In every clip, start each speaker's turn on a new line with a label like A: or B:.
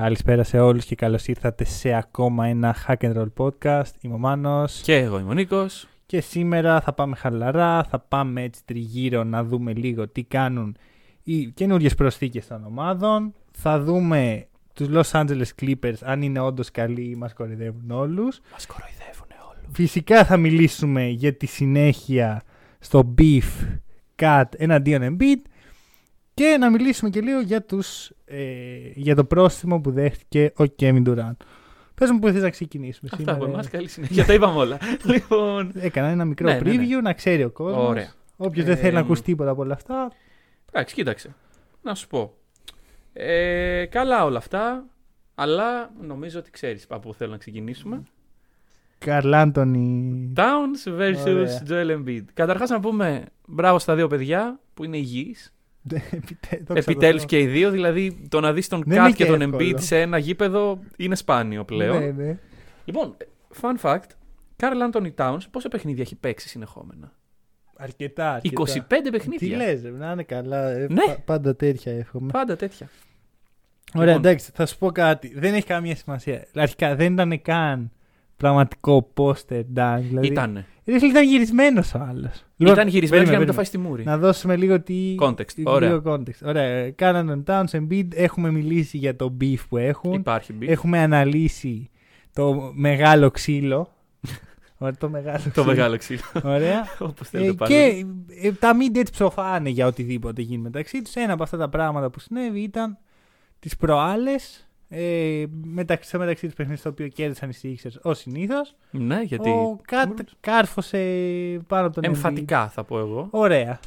A: Καλησπέρα σε όλους και καλώς ήρθατε σε ακόμα ένα Hack and Roll podcast. Είμαι ο Μάνος
B: Και εγώ είμαι ο Νίκος.
A: και σήμερα θα πάμε χαλαρά, θα πάμε έτσι τριγύρω να δούμε λίγο τι κάνουν οι καινούριες προσθήκες των ομάδων. Θα δούμε τους Los Angeles Clippers αν είναι όντως καλοί ή μας κορυδεύουν όλους.
B: Μας κοροϊδεύουν όλοι.
A: Φυσικά θα μιλήσουμε για τη συνέχεια στο beef cut εναντίον Embiid και να μιλήσουμε και λίγο για, τους, ε, για το πρόστιμο που δέχτηκε ο Kevin Durant. Πες μου που θες να ξεκινήσουμε
B: Αυτά
A: σήμερα.
B: από
A: ε.
B: εμάς, καλή συνέχεια. Τα είπαμε όλα. λοιπόν,
A: Έκανα ένα μικρό
B: Ναι, ναι,
A: preview
B: ναι.
A: να ξέρει ο κόσμος.
B: Ωραία.
A: Όποιος δεν θέλει να
B: Ε,
A: ακούσει τίποτα από όλα αυτά.
B: εντάξει, κοίταξε. Να σου πω. Ε, καλά όλα αυτά, αλλά νομίζω ότι ξέρεις από πού θέλω να ξεκινήσουμε.
A: Καρλ Άντωνη.
B: Towns versus
A: Ωραία.
B: Joel Embiid. Καταρχάς να πούμε μπράβο στα δύο παιδιά που είναι υγιείς. Επιτέλους και οι δύο, δηλαδή το να δεις τον
A: Δεν
B: Kat
A: είναι
B: και
A: και
B: τον
A: εύκολο.
B: Embiid σε ένα γήπεδο είναι σπάνιο πλέον.
A: Ναι, ναι.
B: Λοιπόν, fun fact, Carl Anthony Towns πόσα παιχνίδια έχει παίξει συνεχόμενα;
A: Αρκετά, αρκετά.
B: 25
A: Τι
B: παιχνίδια.
A: λες, ρε, να είναι καλά. ε,
B: Ναι.
A: πα- Πάντα τέτοια εύχομαι.
B: Πάντα τέτοια.
A: Ωραία,
B: Λοιπόν.
A: εντάξει, θα σου πω κάτι. Δεν έχει καμία σημασία. Αρχικά δεν ήταν καν πραγματικό poster dunk. Δηλαδή,
B: Ήτανε.
A: Ρε φίλε, ήταν γυρισμένος ο άλλος.
B: Ήταν γυρισμένος για να μην το φάει στη μούρη.
A: Να δώσουμε λίγο τι.
B: Context,
A: λίγο
B: ωραία.
A: context. Ωραία. Κάναν τον Towns Embiid. Έχουμε μιλήσει για το beef που έχουν.
B: Υπάρχει beef.
A: Έχουμε αναλύσει το μεγάλο ξύλο. Ωραία, το μεγάλο
B: Το
A: ξύλο.
B: μεγάλο ξύλο.
A: Ωραία.
B: Όπως
A: Ε,
B: θέλετε πάλι.
A: και ε, τα media έτσι ψοφάνε για οτιδήποτε γίνει μεταξύ τους. Ένα από αυτά τα πράγματα που συνέβη ήταν τις προάλλες. Ε, μεταξύ, στο μεταξύ τους παιχνίδι στο οποίο κέρδισαν οι Sixers ως συνήθως.
B: Ναι, γιατί.
A: Ο Κατ κάρφωσε πάνω από τον Embiid.
B: Εμφατικά θα πω εγώ.
A: Ωραία.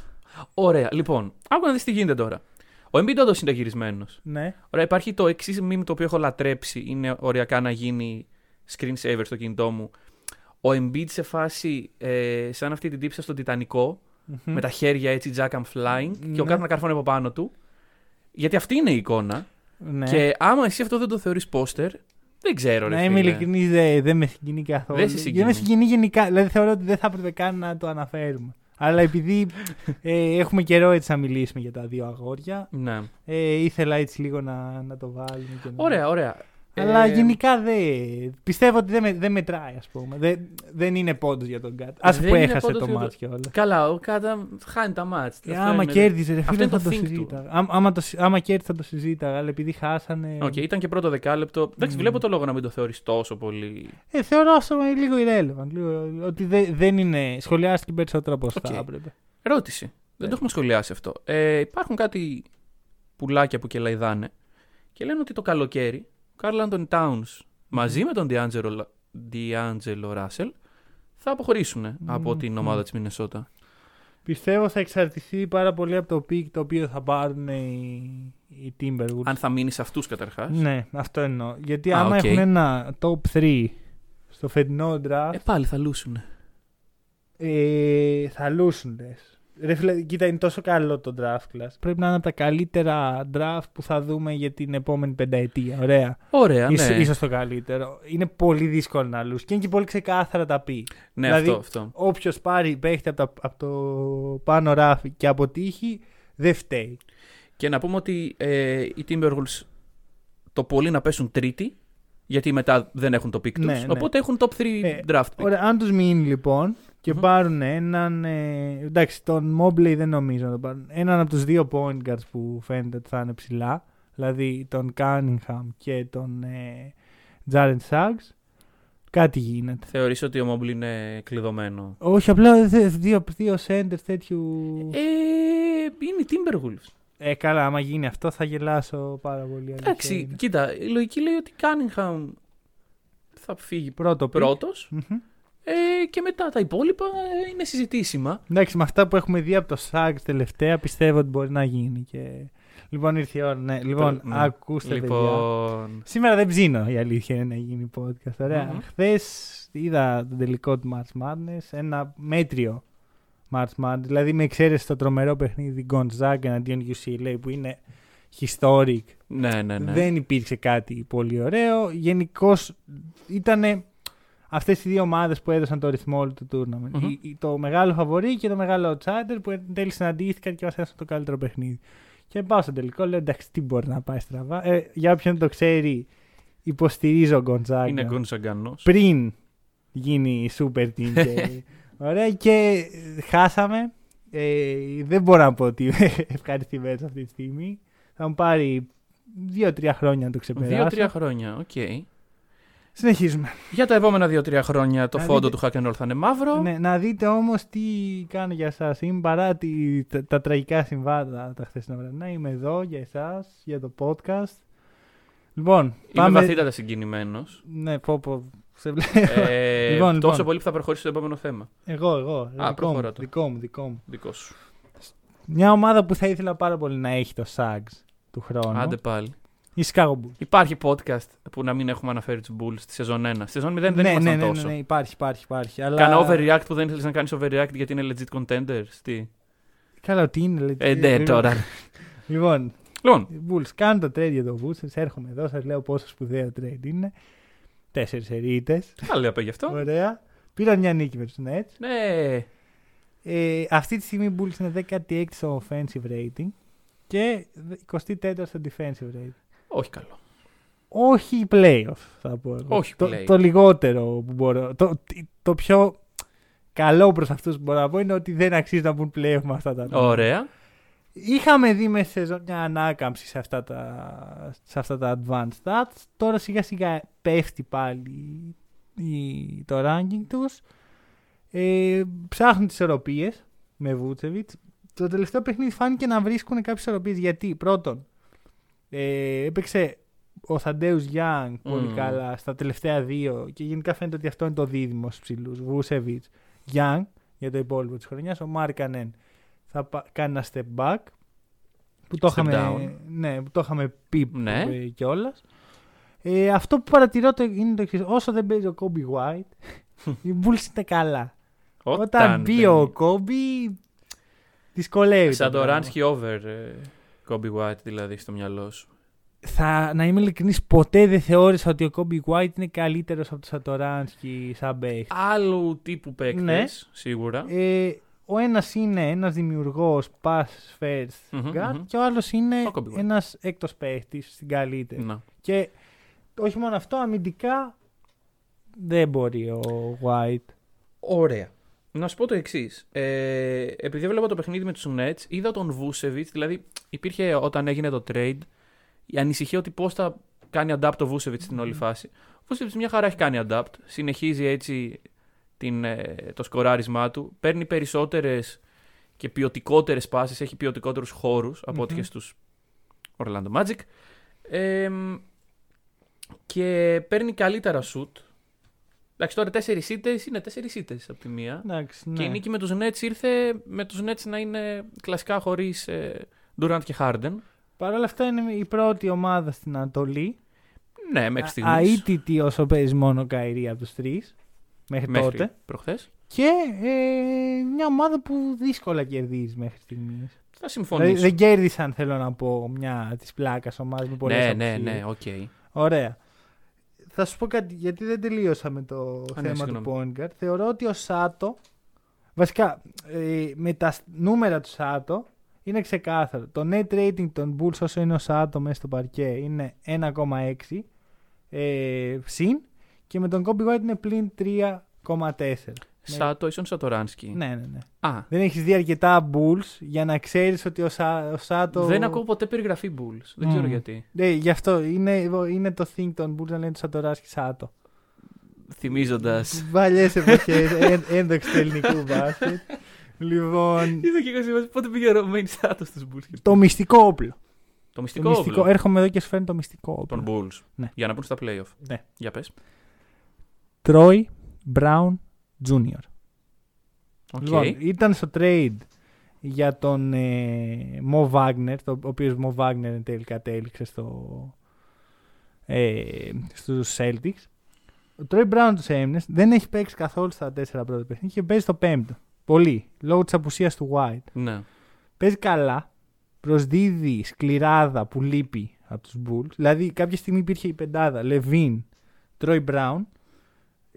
B: Ωραία. Λοιπόν, άκου να δεις τι γίνεται τώρα. Ο Embiid όντως είναι γυρισμένο.
A: Ναι.
B: Ωραία, υπάρχει το εξής meme το οποίο έχω λατρέψει. Είναι οριακά να γίνει screensaver στο κινητό μου. Ο Embiid σε φάση ε, σαν αυτή την τύπισσα στον Τιτανικό,
A: Μμμ.
B: με τα χέρια έτσι Jack I'm flying και ο
A: Ναι.
B: KAT να καρφώνει από πάνω του. Γιατί αυτή είναι η εικόνα.
A: Ναι.
B: Και άμα εσύ αυτό δεν το θεωρείς πόστερ, δεν ξέρω. Ρε,
A: να είμαι
B: φίλε.
A: ειλικρινής, δεν δεν με συγκινεί καθόλου.
B: Δεν σε συγκινεί.
A: με συγκινεί γενικά. Δηλαδή θεωρώ ότι δεν θα έπρεπε καν να το αναφέρουμε. Αλλά επειδή ε, έχουμε καιρό έτσι να μιλήσουμε για τα δύο αγόρια,
B: Ναι.
A: ε, ήθελα έτσι λίγο να, να το βάλουμε. Και να...
B: Ωραία, ωραία.
A: Αλλά
B: Ε,
A: γενικά δεν. Πιστεύω ότι δεν, με, δεν μετράει, ας πούμε. Δεν, δεν είναι πόντος για τον KAT. Α
B: Δεν
A: που
B: είναι
A: έχασε
B: πόντος
A: το
B: για το-
A: ματς κιόλας.
B: Καλά, ο KAT τα χάνει τα ματς.
A: Ε,
B: Αυτό
A: άμα
B: είναι-
A: κέρδιζε, ρε
B: Αυτό
A: φίλε,
B: είναι
A: θα
B: το
A: το
B: thing του.
A: συζήταγα. Άμα, άμα, το, άμα κέρδιζε, θα το συζήταγα. Αλλά επειδή χάσανε.
B: Οκ, ήταν και πρώτο δεκάλεπτο. Εντάξει,
A: Μμ.
B: βλέπω το λόγο να μην το θεωρείς τόσο πολύ.
A: Ε, θεωρώ αυτό λίγο irrelevant. Λίγο, ότι δε- δεν είναι. Σχολιάστηκε περισσότερο από όσο
B: Οκ.
A: θα έπρεπε.
B: Ερώτηση.
A: Ναι.
B: Δεν το έχουμε σχολιάσει αυτό. Ε, υπάρχουν κάτι πουλάκια που κελαϊδάνε και λένε ότι το καλοκαίρι ο Karl-Anthony Towns μαζί με τον D'Angelo, D'Angelo Russell θα αποχωρήσουν από την
A: Μμμ.
B: ομάδα της Μινεσότα.
A: Πιστεύω θα εξαρτηθεί πάρα πολύ από το pick το οποίο θα πάρουν οι, οι Timberwolves.
B: Αν θα μείνει σε αυτούς καταρχάς.
A: Ναι, αυτό εννοώ. Γιατί
B: Α,
A: άμα
B: οκ.
A: έχουν ένα top 3 στο φετινό draft,
B: Ε, πάλι θα λούσουν.
A: ε, θα λούσουν λες. Ρε φίλε, κοίτα, είναι τόσο καλό το draft class. Πρέπει να είναι από τα καλύτερα draft που θα δούμε για την επόμενη πενταετία. Ωραία.
B: Ωραία,
A: Ίσως,
B: ναι.
A: ίσως το καλύτερο. Είναι πολύ δύσκολο να λούσει. Και είναι και πολύ ξεκάθαρα τα πει.
B: ναι,
A: δηλαδή,
B: αυτό, αυτό.
A: Όποιος πάρει παίχτη από, τα- από το πάνω ράφι και αποτύχει, δεν φταίει.
B: Και να πούμε ότι ε, οι Timberwolves το πολύ να πέσουν τρίτη, γιατί μετά δεν έχουν το pick τους,
A: Ναι, ναι.
B: οπότε έχουν top 3
A: Ε,
B: draft pick.
A: Ωραία, αν τους μείνει λοιπόν και
B: Μμμ.
A: πάρουν έναν. Ε, εντάξει, τον Mobley δεν νομίζω να τον πάρουν. Έναν από τους δύο point guards που φαίνεται ότι θα είναι ψηλά. Δηλαδή τον Cunningham και τον ε, Jaren Suggs. Κάτι γίνεται.
B: Θεωρείς ότι ο Mobley είναι κλειδωμένο;
A: Όχι, απλά δε- δύο, δύο centers τέτοιου.
B: Ε, είναι οι Timberwolves.
A: Ε, καλά, άμα γίνει αυτό θα γελάσω πάρα πολύ. αλήθεια
B: Εντάξει,
A: είναι.
B: κοίτα, η λογική λέει ότι Cunningham θα φύγει
A: Πρώτο pick.
B: πρώτος
A: Μμμ.
B: Ε, και μετά τα υπόλοιπα ε, είναι συζητήσιμα.
A: Εντάξει, με αυτά που έχουμε δει από το Suggs τελευταία πιστεύω ότι μπορεί να γίνει. Και... Λοιπόν, ήρθε η ώρα. Ναι. Λοιπόν,
B: Ναι.
A: ακούστε παιδιά.
B: Λοιπόν.
A: Σήμερα δεν ψήνω η αλήθεια είναι να γίνει podcast. Ωραία.
B: Μμμ.
A: Χθες είδα τον τελικό του March Madness. Ένα μέτριο March Madness. Δηλαδή με εξαίρεση το τρομερό παιχνίδι Gonzaga εναντίον UCLA που είναι historic.
B: Ναι, ναι, ναι.
A: Δεν υπήρξε κάτι πολύ ωραίο. Γενικώς ήταν αυτές οι δύο ομάδες που έδωσαν το ρυθμό όλου του tournament.
B: Μμμ.
A: Η- η- το μεγάλο φαβορή και το μεγάλο outsider που εν τέλει συναντήθηκαν και μας έδωσαν το καλύτερο παιχνίδι. Και πάω στο τελικό, λέω εντάξει, τι μπορεί να πάει στραβά. Ε, για όποιον δεν το ξέρει, υποστηρίζω Gonzaga
B: Είναι γκονσαγκανό.
A: πριν γίνει super team. Και... Ωραία, και ε, χάσαμε. Ε, δεν μπορώ να πω ότι είμαι ευχαριστημένος αυτή τη στιγμή. Θα μου πάρει δύο-τρία χρόνια να το ξεπεράσω.
B: Δύο-τρία χρόνια, οκ.
A: Συνεχίζουμε.
B: Για τα επόμενα δύο-τρία χρόνια το
A: Να
B: φόντο
A: δείτε-
B: του Hack and Roll θα είναι μαύρο.
A: Ναι, να δείτε όμως τι κάνω για εσά. Είμαι παρά τη, τα, τα τραγικά συμβάντα τα χθεσινά βραδινά. Είμαι εδώ για εσάς, για το podcast. Λοιπόν,
B: Είμαι
A: πάμε.
B: βαθύτατα συγκινημένος.
A: Ναι, πω, πω. Σε βλέπω.
B: ε,
A: Λοιπόν,
B: τόσο
A: λοιπόν.
B: πολύ που θα προχωρήσει στο επόμενο θέμα.
A: Εγώ, εγώ.
B: Α,
A: δικό, μου,
B: προχώρα το.
A: δικό μου, δικό μου.
B: Δικό σου.
A: Μια ομάδα που θα ήθελα πάρα πολύ να έχει το SAGS του χρόνου.
B: Άντε πάλι.
A: Η Chicago Bulls.
B: Υπάρχει podcast που να μην έχουμε αναφέρει τους Bulls στη σεζόν 1. Στη σεζόν 0 δεν
A: ναι, ναι,
B: ήμασταν
A: ναι,
B: τόσο.
A: ναι, ναι, υπάρχει, υπάρχει, υπάρχει. Αλλά...
B: Κάνα overreact που δεν ήθελες να κάνεις overreact γιατί είναι legit contenders. Τι;
A: Καλά, ότι είναι. λέει.
B: Ε, ναι,
A: Λοιπόν,
B: τώρα.
A: Λοιπόν,
B: Λοιπόν,
A: οι Bulls κάνουν το trade για το Bulls. Έρχομαι εδώ, σας λέω πόσο σπουδαίο trade είναι. Τέσσερις ερείτε.
B: καλή απ' γι' αυτό.
A: Ωραία. Πήραν μια νίκη με τους Nets.
B: Ναι.
A: Ε, αυτή τη στιγμή οι Bulls είναι 16 στο offensive rating και 24 στο defensive rating.
B: Όχι καλό.
A: Όχι playoff, θα πω εγώ.
B: Όχι
A: το,
B: play.
A: το λιγότερο που μπορώ. Το, το πιο καλό προς αυτούς που μπορώ να πω είναι ότι δεν αξίζει να μπουν playoff με αυτά τα νούμερα.
B: Ωραία.
A: Είχαμε δει μέσα στη σεζόν μια ανάκαμψη σε αυτά τα, σε αυτά τα advanced stats. Τώρα σιγά σιγά πέφτει πάλι η, το ranking τους. Ε, ψάχνουν τις ισορροπίες με Βούτσεβιτς. Το τελευταίο παιχνίδι φάνηκε να βρίσκουν κάποιες ισορροπίες. Γιατί; Πρώτον ε, έπαιξε ο Θαντέους Γιάνγκ πολύ
B: Μμμ.
A: καλά στα τελευταία δύο και γενικά φαίνεται ότι αυτό είναι το δίδυμο στους ψηλούς. Βούσεβιτς, Γιάνγκ για το υπόλοιπο της χρονιάς. Ο Μάρκανεν θα πα- κάνει ένα step back που το,
B: Step
A: είχαμε,
B: down.
A: ναι, που το είχαμε πει
B: Ναι.
A: ε, κιόλας. Ε, αυτό που παρατηρώ το, είναι το εξής. Όσο δεν παίζει ο Kobe White, οι Bulls είναι καλά. Όταν μπει
B: δεν-
A: ο Kobe, δυσκολεύει.
B: Σαν το
A: πράγμα.
B: Ransky over ε, Kobe White δηλαδή στο μυαλό σου;
A: Θα, να είμαι ειλικρινής, ποτέ δεν θεώρησα ότι ο Kobe White είναι καλύτερος από τον Σατοράνσκι σαν παίχτη.
B: Άλλου τύπου παίκτες,
A: Ναι.
B: σίγουρα.
A: Ε, ο ένας είναι ένας δημιουργός pass first
B: Μμμ,
A: guard
B: μμμ.
A: και ο άλλος είναι
B: Ο Kobe White.
A: ένας έκτος παίχτης στην καλύτερη.
B: Να.
A: Και όχι μόνο αυτό, αμυντικά δεν μπορεί ο White.
B: Ωραία. Να σου πω το εξής. Ε, επειδή έβλεπα το παιχνίδι με τους Nets, είδα τον Vucevic, δηλαδή υπήρχε όταν έγινε το trade η ανησυχία ότι πώς θα κάνει adapt το Vucevic στην όλη φάση. Ο Vucevic μια χαρά έχει κάνει adapt. Συνεχίζει έτσι την, ε, το σκοράρισμά του. Παίρνει περισσότερες και ποιοτικότερες πάσει, έχει ποιοτικότερους χώρους από ό,τι
A: Μμμ.
B: και στους Orlando Magic. Ε, και παίρνει καλύτερα σουτ. Εντάξει, τώρα τέσσερις ήττες είναι τέσσερις ήττες από τη μία.
A: Εντάξει, ναι.
B: Και η νίκη με τους Nets ήρθε με τους Nets να είναι κλασικά χωρίς ε, Durant και Harden.
A: Παρ' όλα αυτά είναι η πρώτη ομάδα στην Ανατολή.
B: Ναι, μέχρι στιγμής.
A: Αήττητη όσο παίζει μόνο ο Kyrie από τους τρεις. Μέχρι,
B: Μέχρι
A: τότε.
B: προχθές.
A: Και ε, μια ομάδα που δύσκολα κερδίζει μέχρι στιγμής.
B: Θα συμφωνήσω.
A: Δηλαδή, δεν κέρδισαν, θέλω να πω, μια της πλάκας ομάδας με πολλές
B: ναι, ναι, ναι, οκ.
A: Ωραία. Θα σου πω κάτι, γιατί δεν τελείωσα με το
B: Α, ναι,
A: θέμα
B: συγγνώμη.
A: του point guard. Θεωρώ ότι ο Σάτο, βασικά ε, με τα σ- νούμερα του Σάτο, είναι ξεκάθαρο. Το net rating των Bulls όσο είναι ο Σάτο μέσα στο παρκέ είναι 1,6 ε, συν και με τον Kobe White είναι πλην 3,4.
B: Σάτο, ίσον Σατοράνσκι.
A: Ναι, ναι, ναι.
B: Α,
A: Δεν έχεις δει αρκετά Bulls για να ξέρεις ότι ο, Σα, ο Σάτο...
B: δεν ακούω ποτέ περιγραφή Bulls. Δεν ξέρω
A: Μμμ.
B: γιατί.
A: Ναι, γι' αυτό είναι, είναι το thing των Bulls να λένε του Σατοράσκι Σάτο.
B: Θυμίζοντας.
A: Παλιέ εποχές ένδοξη του ελληνικού μπάσκετ. Λοιπόν,
B: Είδα και εγώ πότε πήγε ο Ρωμένη Σάτο στους Bulls.
A: το μυστικό όπλο.
B: Το
A: Το
B: μυστικό,
A: μυστικό,
B: όπλο
A: έρχομαι εδώ και σου φέρνει το μυστικό όπλο.
B: των Bulls.
A: Ναι.
B: Για να πούν στα playoff.
A: Ναι.
B: Για πες.
A: Τρόι Μπράουν Jr.
B: Οκ.
A: Λοιπόν, ήταν στο trade για τον ε, Μο Βάγνερ, το, ο οποίος Μο Βάγνερ εν τέλει κατέληξε στο, ε, στους Celtics. Ο Τρόι Μπράουν τους έμεινε, δεν έχει παίξει καθόλου στα τέσσερα πρώτα παιχνίδια και παίζει στο πέμπτο. Πολύ, λόγω της απουσίας του White.
B: Ναι.
A: Παίζει καλά, προσδίδει σκληράδα που λείπει από τους Bulls. Δηλαδή κάποια στιγμή υπήρχε η πεντάδα Λεβίν, Τρόι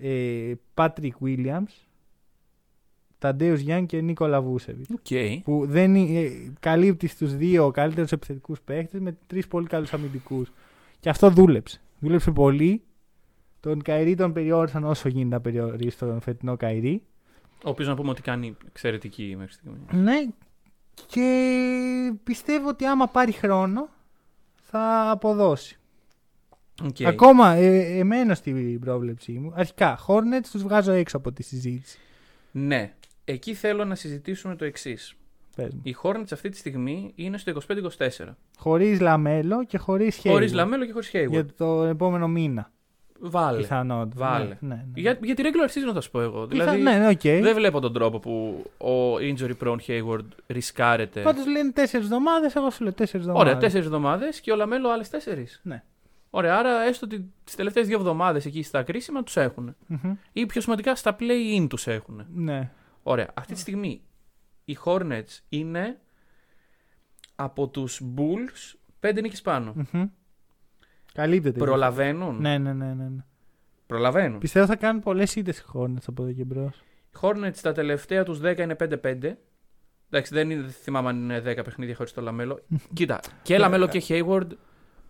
A: Μπράουν, Πάτρικ Williams, Ταντέους Γιανγκ και Νίκολα Βούτσεβιτς.
B: Οκ.
A: Που δεν είναι- ε, καλύπτει στους δύο καλύτερους επιθετικούς παίχτες με τρεις πολύ καλούς αμυντικούς. Και αυτό δούλεψε. Δούλεψε πολύ. Τον Kyrie τον περιόρισαν όσο γίνεται να περιορίσει τον φετινό Kyrie.
B: Ο οποίο να πούμε ότι κάνει εξαιρετική μέχρι στιγμής.
A: Ναι. Και πιστεύω ότι άμα πάρει χρόνο θα αποδώσει.
B: Οκ.
A: Ακόμα ε, εμένω στην πρόβλεψή μου. Αρχικά, Hornets τους βγάζω έξω από τη συζήτηση.
B: Ναι. Εκεί θέλω να συζητήσουμε το εξής.
A: Πες μου.
B: Οι Hornets αυτή τη στιγμή είναι στο 25-24.
A: Χωρίς Λαμέλο και χωρίς Hayward.
B: Χωρίς Λαμέλο και χωρίς Hayward.
A: Για το επόμενο μήνα.
B: Βάλε.
A: Πιθανότητα.
B: Βάλε.
A: Ναι, ναι, ναι.
B: Για, για τη regular season θα σου πω εγώ.
A: Πιθα-
B: Δηλαδή,
A: ναι, ναι, οκ.
B: δεν βλέπω τον τρόπο που ο injury prone Hayward ρισκάρεται.
A: Πάντως λένε τέσσερις εβδομάδες, εγώ σου λέω τέσσερις εβδομάδες.
B: Ωραία, τέσσερις εβδομάδες και ο Λαμέλο άλλες τέσσερις.
A: Ναι.
B: Ωραία, άρα έστω ότι τις τελευταίες δύο εβδομάδες εκεί στα κρίσιμα τους έχουν. Ή πιο σημαντικά στα play-in τους έχουν.
A: Ναι.
B: Ωραία, αυτή τη στιγμή οι Hornets είναι από τους Bulls πέντε νίκες πάνω.
A: Μμμ. Καλύπτεται.
B: Προλαβαίνουν;
A: Ναι, ναι, ναι, ναι. ναι.
B: Προλαβαίνουν.
A: Πιστεύω θα κάνουν πολλές ήττες οι Hornets από εδώ και μπρος.
B: Οι Hornets τα τελευταία τους 10 είναι 5-5. Εντάξει, δεν, είναι, δεν θυμάμαι αν είναι 10 παιχνίδια χωρίς το Λαμέλο. Κοίτα, και Λαμέλο και Hayward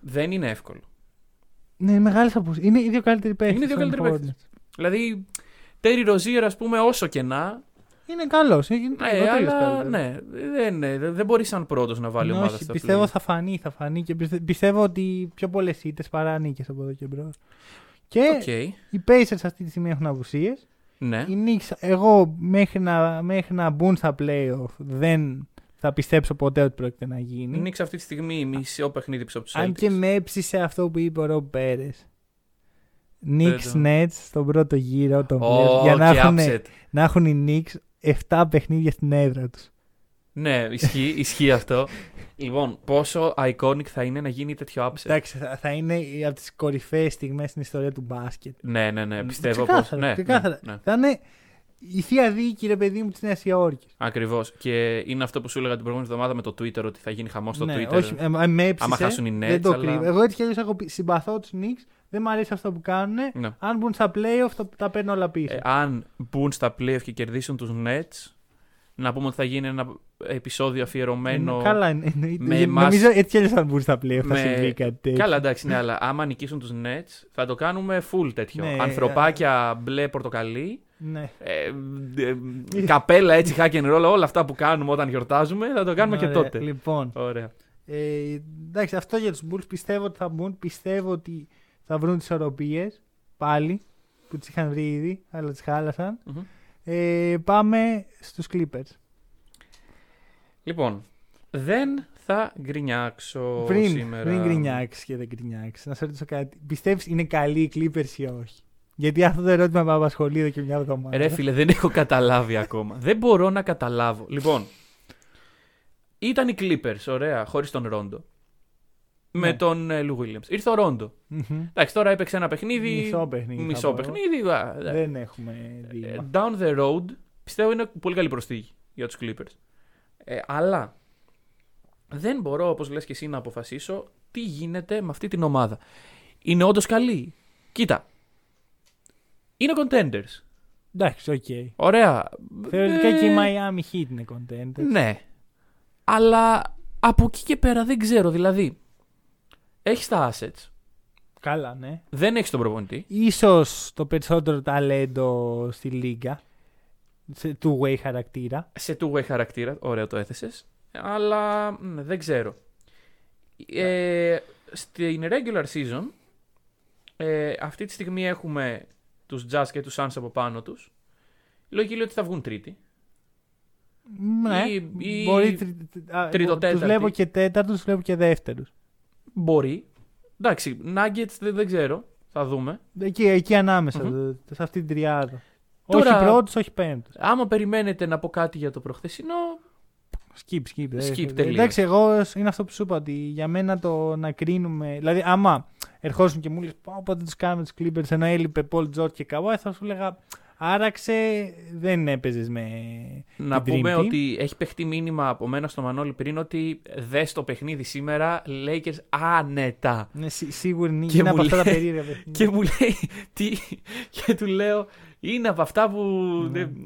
B: δεν είναι εύκολο.
A: Ναι, μεγάλες απουσίες. Είναι οι δύο καλύτεροι παίχτες.
B: Είναι οι δύο καλύτεροι παίκτες. Δηλαδή, Τέρι Ροζίερ, ας πούμε, όσο και να.
A: Είναι καλός.
B: Ναι, αλλά ναι, δεν, ναι, δεν μπορεί σαν πρώτος να βάλει ομάδα στα
A: πιστεύω
B: play.
A: θα φανεί, θα φανεί και πιστε- πιστεύω ότι πιο πολλές ήττες παρά νίκες από εδώ και μπρος. Και
B: Οκ,
A: οι Pacers αυτή τη στιγμή έχουν απουσίες.
B: ναι.
A: Οι Knicks, εγώ μέχρι να, μέχρι να μπουν στα playoff δεν θα πιστέψω ποτέ ότι πρόκειται να γίνει.
B: Νίξ αυτή τη στιγμή μισό παιχνίδι πίσω από τους
A: Αν και με έψησε αυτό που είπε ο Ρομπ Πέρες. Knicks
B: το-
A: Nets στον πρώτο γύρο των
B: Ω,
A: playoff, για να
B: και
A: έχουν,
B: upset.
A: να έχουν οι Knicks 7 παιχνίδια στην έδρα τους.
B: Ναι, ισχύει, ισχύει αυτό. Λοιπόν, πόσο iconic θα είναι να γίνει τέτοιο upset;
A: Εντάξει, θα, θα είναι από τις κορυφαίες στιγμές στην ιστορία του μπάσκετ.
B: Ναι, ναι, ναι, πιστεύω
A: Ξεκάθαρα,
B: πως... Ναι,
A: ξεκάθαρα.
B: ναι, ναι.
A: Θα είναι η θεία δίκη, ρε παιδί μου, της Νέας Υόρκης.
B: Ακριβώς. Και είναι αυτό που σου έλεγα την προηγούμενη εβδομάδα με το Twitter, ότι θα γίνει χαμός στο
A: ναι,
B: Twitter.
A: όχι, ε, ε, με έψησε,
B: Άμα χάσουν οι Nets,
A: δεν το
B: αλλά-
A: κρύβω. Εγώ έτσι κι αλλιώς έχω πει, συμπαθώ τους Knicks, δεν μου αρέσει αυτό που κάνουν.
B: Ναι.
A: Αν μπουν στα playoff, τα, τα παίρνω όλα πίσω.
B: Ε, αν μπουν στα playoff και κερδίσουν τους Nets, να πούμε ότι θα γίνει ένα επεισόδιο αφιερωμένο.
A: Ε, Καλά, εννοείται.
B: με
A: Για-
B: εμάς-
A: Νομίζω έτσι κι αλλιώς αν μπουν στα playoff θα
B: με-
A: συμβεί κάτι τέτοιο.
B: Καλά, εντάξει, ναι, αλλά άμα νικήσουν τους Nets, θα το κάνουμε full τέτοιο.
A: Ναι,
B: Ανθρωπάκια μπλε πορτοκαλί,
A: Ναι.
B: ε, ε, καπέλα έτσι, hack and roll, όλα αυτά που κάνουμε όταν γιορτάζουμε, θα το κάνουμε και
A: Ωραία,
B: τότε.
A: Λοιπόν,
B: Ωραία.
A: ε, εντάξει, αυτό για τους Bulls πιστεύω ότι θα μπουν. Πιστεύω ότι θα βρουν τις ισορροπίες πάλι που τις είχαν βρει ήδη, αλλά τις χάλασαν.
B: Μμμ.
A: Ε, πάμε στους Clippers.
B: Λοιπόν, δεν θα γκρινιάξω
A: πριν,
B: σήμερα.
A: πριν γκρινιάξεις και δεν γκρινιάξεις, να σε ρωτήσω κάτι. Πιστεύεις είναι καλή οι Clippers ή όχι; Γιατί αυτό το ερώτημα με απασχολεί εδώ και μια εβδομάδα.
B: Ρε φίλε, δεν έχω καταλάβει ακόμα. δεν μπορώ να καταλάβω. Λοιπόν, ήταν οι Clippers, ωραία, χωρίς τον Ρόντο. Με
A: Ναι.
B: τον ε, Λου Williams. Ήρθε ο Ρόντο.
A: Μμμ.
B: Εντάξει, τώρα έπαιξε ένα παιχνίδι.
A: Μισό παιχνίδι. θα
B: Μισό
A: πω εγώ.
B: παιχνίδι. α, ε,
A: Δεν έχουμε
B: ε,
A: δείγμα.
B: Down the road, πιστεύω είναι πολύ καλή προσθήκη για τους Clippers. Ε, αλλά δεν μπορώ, όπως λες και εσύ, να αποφασίσω τι γίνεται με αυτή την ομάδα. Είναι όντως καλή. Κοίτα. Είναι contenders.
A: Εντάξει, οκ.
B: Ωραία.
A: Θεωρητικά
B: Ε,
A: και η Miami Heat είναι contender.
B: Ναι. Αλλά από εκεί και πέρα δεν ξέρω. Δηλαδή, έχεις τα assets.
A: Καλά, ναι.
B: Δεν έχεις τον προπονητή.
A: Ίσως το περισσότερο ταλέντο στη λίγκα. Σε two-way χαρακτήρα.
B: Σε two-way χαρακτήρα. Ωραία το έθεσες. Αλλά μ, δεν ξέρω. Ε, στην regular season, ε, αυτή τη στιγμή έχουμε τους Jazz και τους Suns από πάνω τους. Η λογική λέει ότι θα βγουν τρίτη.
A: Ναι.
B: Ή- ή
A: Μπορεί τρι- α,
B: τριτοτέταρτη.
A: Τους βλέπω και τέταρτους, τους βλέπω και δεύτερους.
B: Μπορεί. Εντάξει, Nuggets δεν, δεν ξέρω. Θα δούμε.
A: Εκεί, εκεί ανάμεσα,
B: Μμμ.
A: σε αυτή την τριάδα.
B: Τώρα-
A: Όχι πρώτους, όχι πέμπτους.
B: Άμα περιμένετε να πω κάτι για το προχθεσινό,
A: Skip, skip. ε,
B: Skip,
A: ε,
B: τελείως.
A: Εντάξει, εγώ είναι αυτό που σου είπα ότι για μένα το να κρίνουμε. Δηλαδή, άμα ερχόσουν και μου λες Πω, πότε τους κάνουμε τους Clippers ενώ έλειπε Paul George και Kawhi, θα σου λέγα Άραξε, δεν έπαιζες με.
B: Να
A: την
B: πούμε
A: Dream Team.
B: ότι έχει παιχτεί μήνυμα από μένα στο Μανώλη πριν ότι δες το παιχνίδι σήμερα Lakers άνετα.
A: Ναι, σί- σίγουρη είναι
B: Και
A: είναι
B: μου
A: από αυτά τα
B: λέει-
A: περίεργα παιχνίδια.
B: Και μου λέει τι. Και του λέω είναι από αυτά που. δεν-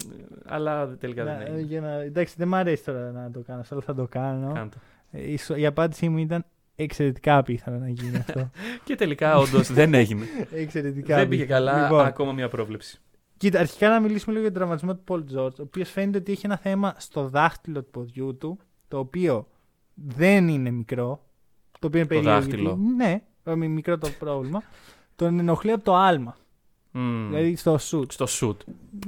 B: Αλλά τελικά δεν
A: Ναι. Να-
B: έγινε.
A: για να- εντάξει, δεν μ' αρέσει τώρα να το κάνω, αλλά θα το κάνω.
B: Κάντο.
A: Ε, η σο- Η απάντησή μου ήταν εξαιρετικά απίθανο να γίνει αυτό.
B: Και τελικά όντως δεν έγινε.
A: εξαιρετικά
B: δεν πήγε
A: απίθανο.
B: καλά.
A: Λοιπόν,
B: Ακόμα μια πρόβλεψη.
A: Κοίτα, αρχικά να μιλήσουμε λίγο για τον τραυματισμό του Paul George, ο οποίος φαίνεται ότι έχει ένα θέμα στο δάχτυλο του ποδιού του, το οποίο δεν είναι μικρό. Το οποίο είναι
B: Το
A: περίεργο.
B: δάχτυλο.
A: γιατί- Ναι, ε, μη- μικρό το πρόβλημα. Τον ενοχλεί από το άλμα.
B: Μμμ.
A: Δηλαδή στο shoot.
B: Στο shoot.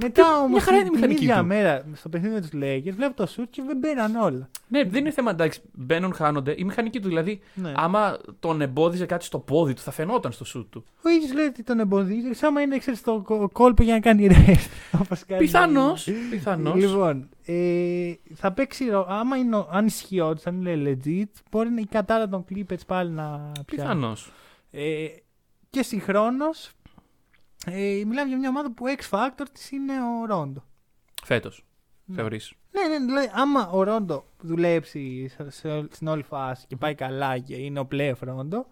A: Μετά όμως
B: μια χαρά είναι η
A: την
B: μηχανική
A: ίδια
B: του.
A: μέρα στο παιχνίδι με του Lakers βλέπω το shoot και δεν μπαίναν όλα.
B: Ναι, δεν είναι θέμα εντάξει. Μπαίνουν, χάνονται. Η μηχανική του δηλαδή,
A: Ναι.
B: άμα τον εμπόδιζε κάτι στο πόδι του, θα φαινόταν στο shoot του.
A: Ο ίδιος λέει ότι τον εμποδίζει, σαν άμα είναι ξέρεις, το κο- κόλπο για να κάνει rest. όπως κάνει-
B: Πιθανώς. Πιθανώς.
A: Λοιπόν, ε, θα παίξει ρο- άμα είναι, ο- αν ισχύει όντως, αν είναι legit, μπορεί η κατάρα των Clippers πάλι να πιάνει.
B: Πιθανώς.
A: Ε, και συγχρόνως, ε, μιλάμε για μια ομάδα που X Factor της είναι ο Ρόντο.
B: Φέτος.
A: Ναι.
B: Θεωρείς.
A: Ναι, ναι, δηλαδή άμα ο Ρόντο δουλέψει σε- σε- στην όλη φάση και πάει καλά και είναι ο playoff Ρόντο,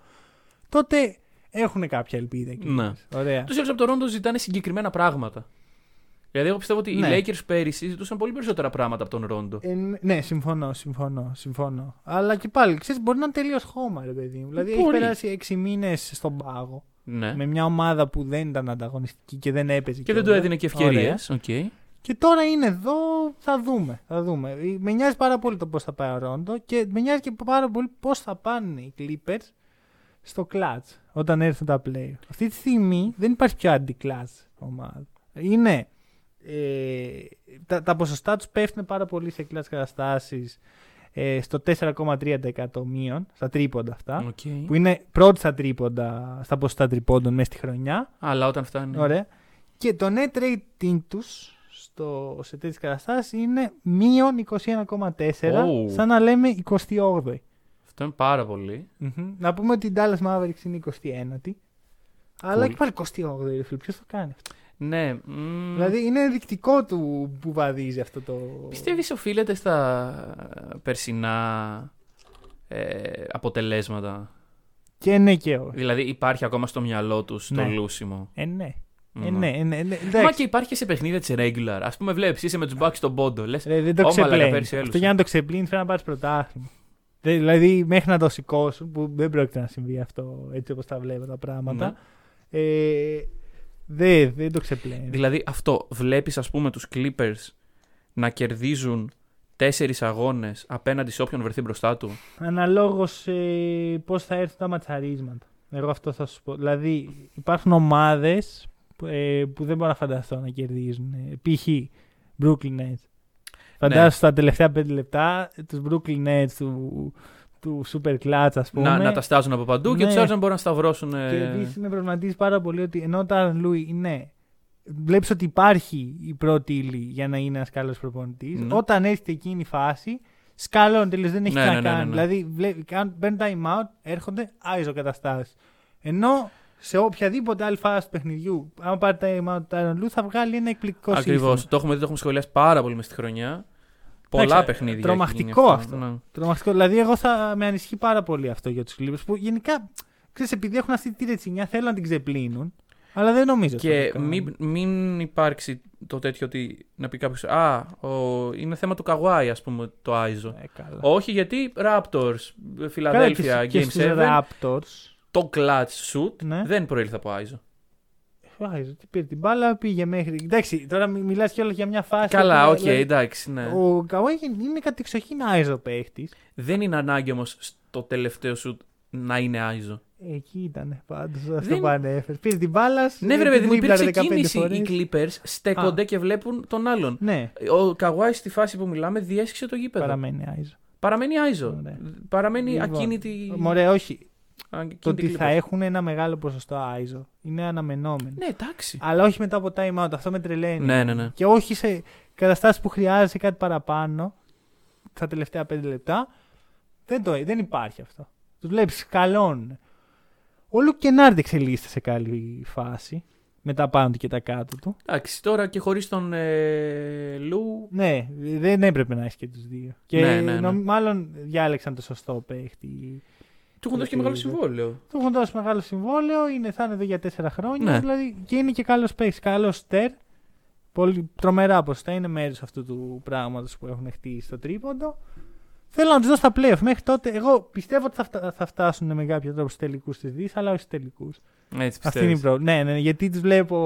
A: τότε έχουν κάποια ελπίδα. οι
B: Ναι.
A: Clippers. Ωραία.
B: Του από τον Ρόντο ζητάνε συγκεκριμένα πράγματα. Δηλαδή, εγώ πιστεύω ότι
A: Ναι.
B: οι Lakers πέρυσι ζητούσαν πολύ περισσότερα πράγματα από τον Ρόντο.
A: Ε, ναι, συμφωνώ, συμφωνώ, συμφωνώ. Αλλά και πάλι, ξέρεις, μπορεί να είναι τελείως χώμα, ρε παιδί μου. Δηλαδή, έχει
B: Μπορεί.
A: περάσει 6 μήνες στον πάγο
B: Ναι.
A: με μια ομάδα που δεν ήταν ανταγωνιστική και δεν έπαιζε.
B: Και δεν του
A: κιόλας.
B: έδινε και ευκαιρίες.
A: Ωραία.
B: Okay.
A: Και τώρα είναι εδώ, θα δούμε. Θα δούμε. Ε, Με νοιάζει πάρα πολύ το πώς θα πάει ο Ρόντο και με νοιάζει και πάρα πολύ πώς θα πάνε οι Clippers στο clutch όταν έρθουν τα play. Αυτή τη στιγμή δεν υπάρχει πιο αντι-clutch ομάδα. Είναι. Ε, τα, τα ποσοστά τους πέφτουν πάρα πολύ σε clutch καταστάσεις ε, στο 4,3% μείον, στα τρίποντα αυτά.
B: Okay.
A: Που είναι πρώτη στα τρίποντα, στα ποσοστά τριπώντων μέσα στη χρονιά.
B: Αλλά όταν φτάνει.
A: Ωραία. Και το net rating τους στο, σε τέτοιες καταστάσεις είναι μείον 21,4.
B: Ω.
A: Σαν να λέμε 28η.
B: Αυτό είναι πάρα πολύ.
A: Μμμ. Να πούμε ότι η Dallas Mavericks είναι 21η. Αλλά
B: Cool.
A: και πάλι 28η, ρε φίλε. Ποιος το κάνει αυτό;
B: Ναι. μ,
A: Δηλαδή είναι ενδεικτικό του που βαδίζει αυτό το.
B: Πιστεύεις οφείλεται στα περσινά ε, αποτελέσματα;
A: Και ναι και όχι.
B: Δηλαδή υπάρχει ακόμα στο μυαλό τους το
A: Ναι.
B: λούσιμο;
A: Ε, ναι. Ε,
B: Μμ.
A: ναι, ε, ναι, ναι.
B: Μα
A: Εντάξει.
B: και υπάρχει και σε παιχνίδια της regular. Α πούμε, βλέπεις, είσαι με τους Bucks στον πόντο. Λες.
A: Ρε, δεν το
B: Ω, μαλάκα,
A: ξεπλένεις.
B: πέρσι έλουσε.
A: Αυτό για να το ξεπλύνεις πρέπει να πάρεις πρωτάθλημα. Δε- Δηλαδή μέχρι να το σηκώσουν, που δεν πρόκειται να συμβεί αυτό έτσι όπως τα βλέπω τα πράγματα. Ε, δεν, δεν το ξεπλένεις.
B: Δηλαδή αυτό, βλέπεις, ας πούμε, τους Clippers να κερδίζουν τέσσερις αγώνες απέναντι σε όποιον βρεθεί μπροστά του;
A: Αναλόγως ε, πώς θα έρθουν τα ματσαρίσματα. Εγώ αυτό θα σου πω. Δηλαδή υπάρχουν ομάδες ε, που δεν μπορώ να φανταστώ να κερδίζουν. Ε, π.χ. Brooklyn Nets. Φαντάζομαι
B: Ναι.
A: στα τελευταία πέντε λεπτά τους Brooklyn Nets του, του Super Clutch, ας πούμε.
B: Να, να τα στάζουν από παντού και
A: Ναι.
B: τους άλλους να μπορούν να σταυρώσουν. ε,
A: Και επίσης με προβληματίζει πάρα πολύ ότι ενώ ο Τάραν Λούι είναι. Βλέπεις ότι υπάρχει η πρώτη ύλη για να είναι ένας καλός προπονητής.
B: Ναι.
A: Όταν έρχεται εκείνη η φάση, σκαλώνει τελείω. Δεν έχει
B: Ναι,
A: τι να
B: ναι, ναι,
A: κάνει.
B: ναι, ναι.
A: Δηλαδή, βλέπει, κάνουν, παίρνουν time out, έρχονται άιζο καταστάσεις. Ενώ σε οποιαδήποτε άλλη φάση του παιχνιδιού, άμα πάρει time out του Τάραν Λούι, θα βγάλει ένα εκπληκτικό
B: Ακριβώς.
A: σύστημα.
B: Το έχουμε δει, το έχουμε σχολιάσει πάρα πολύ μες στη χρονιά. Πολλά
A: Εντάξει,
B: παιχνίδια.
A: τρομακτικό
B: έχει γίνει
A: αυτό.
B: Ναι.
A: Τρομακτικό. Δηλαδή, εγώ θα με ανησυχεί πάρα πολύ αυτό για τους Clippers που γενικά, ξέρεις, επειδή έχουν αυτή τη ρετσινιά, θέλουν να την ξεπλύνουν. Αλλά δεν νομίζω. ότι θα
B: Και
A: το κάνουν.
B: μην, μην υπάρξει το τέτοιο ότι να πει κάποιος Α, ο, είναι θέμα του Καουάι, ας πούμε, το Άιζο.
A: Ε, καλά.
B: Όχι, γιατί Raptors,
A: Καλά,
B: Φιλαδέλφια,
A: και,
B: Game
A: στους
B: 7,
A: Raptors.
B: το clutch shoot
A: Ναι.
B: δεν προήλθε από Άιζο.
A: Βάζω, τι πήρε την μπάλα, πήγε μέχρι. Εντάξει, τώρα μι- μιλάς κιόλας για μια φάση.
B: Καλά,
A: που,
B: οκ,
A: δηλαδή,
B: εντάξει, ναι.
A: Ο Καουάι είναι κατεξοχήν άιζο παίχτης.
B: Δεν είναι ανάγκη όμως στο τελευταίο shoot να είναι Άιζο.
A: Εκεί ήταν πάντως. Αυτό
B: Δεν-
A: που ανέφερε. Πήρε την μπάλα.
B: Ναι, βρε παιδί μου,
A: τρίπλαρε
B: υπήρξε
A: 15
B: κίνηση.
A: φορές.
B: Οι Clippers στέκονται και βλέπουν τον άλλον.
A: Ναι,
B: Ο Καουάι στη φάση που μιλάμε διέσχισε το γήπεδο.
A: παραμένει άιζο.
B: Παραμένει Άιζο.
A: Ωραία.
B: Παραμένει
A: Λοιπόν,
B: ακίνητη.
A: Μωρέ, όχι.
B: Ακίνητη
A: Το ότι θα
B: Clippers.
A: έχουν ένα μεγάλο ποσοστό άιζο είναι αναμενόμενο.
B: Ναι, εντάξει.
A: Αλλά όχι μετά από time out. Αυτό με τρελαίνει.
B: Ναι, ναι, ναι.
A: Και όχι σε καταστάσεις που χρειάζεσαι κάτι παραπάνω. στα τελευταία 5 λεπτά. Δεν, το, δεν υπάρχει αυτό. Τους βλέπεις, καλών. Ο Λουκ Κενάρντ εξελίσσεται σε καλή φάση. Με τα πάνω του και τα κάτω του.
B: Εντάξει, τώρα και χωρίς τον ε, Λου.
A: Ναι, δεν έπρεπε να έχεις και τους δύο. Και
B: Ναι, ναι, ναι.
A: νομ- μάλλον διάλεξαν το σωστό παίχτη.
B: Του έχουν δώσει και μεγάλο συμβόλαιο.
A: Του έχουν δώσει μεγάλο συμβόλαιο, είναι, θα είναι εδώ για τέσσερα χρόνια.
B: Ναι.
A: Δηλαδή, και είναι και καλός παίχτη. Καλός στερ. Πολύ τρομερά ποσοστά. Είναι μέρος αυτού του πράγματος που έχουν χτίσει στο τρίποντο. Θέλω να τους δώσω τα playoff. Μέχρι τότε, εγώ πιστεύω ότι θα, φτα- θα φτάσουν με κάποιο τρόπο στους τελικούς της Δύσης, αλλά όχι στους τελικούς.
B: Έτσι
A: Αυτή είναι η
B: πιστεύεις.
A: πρόβλημα. Ναι, ναι, γιατί τους βλέπω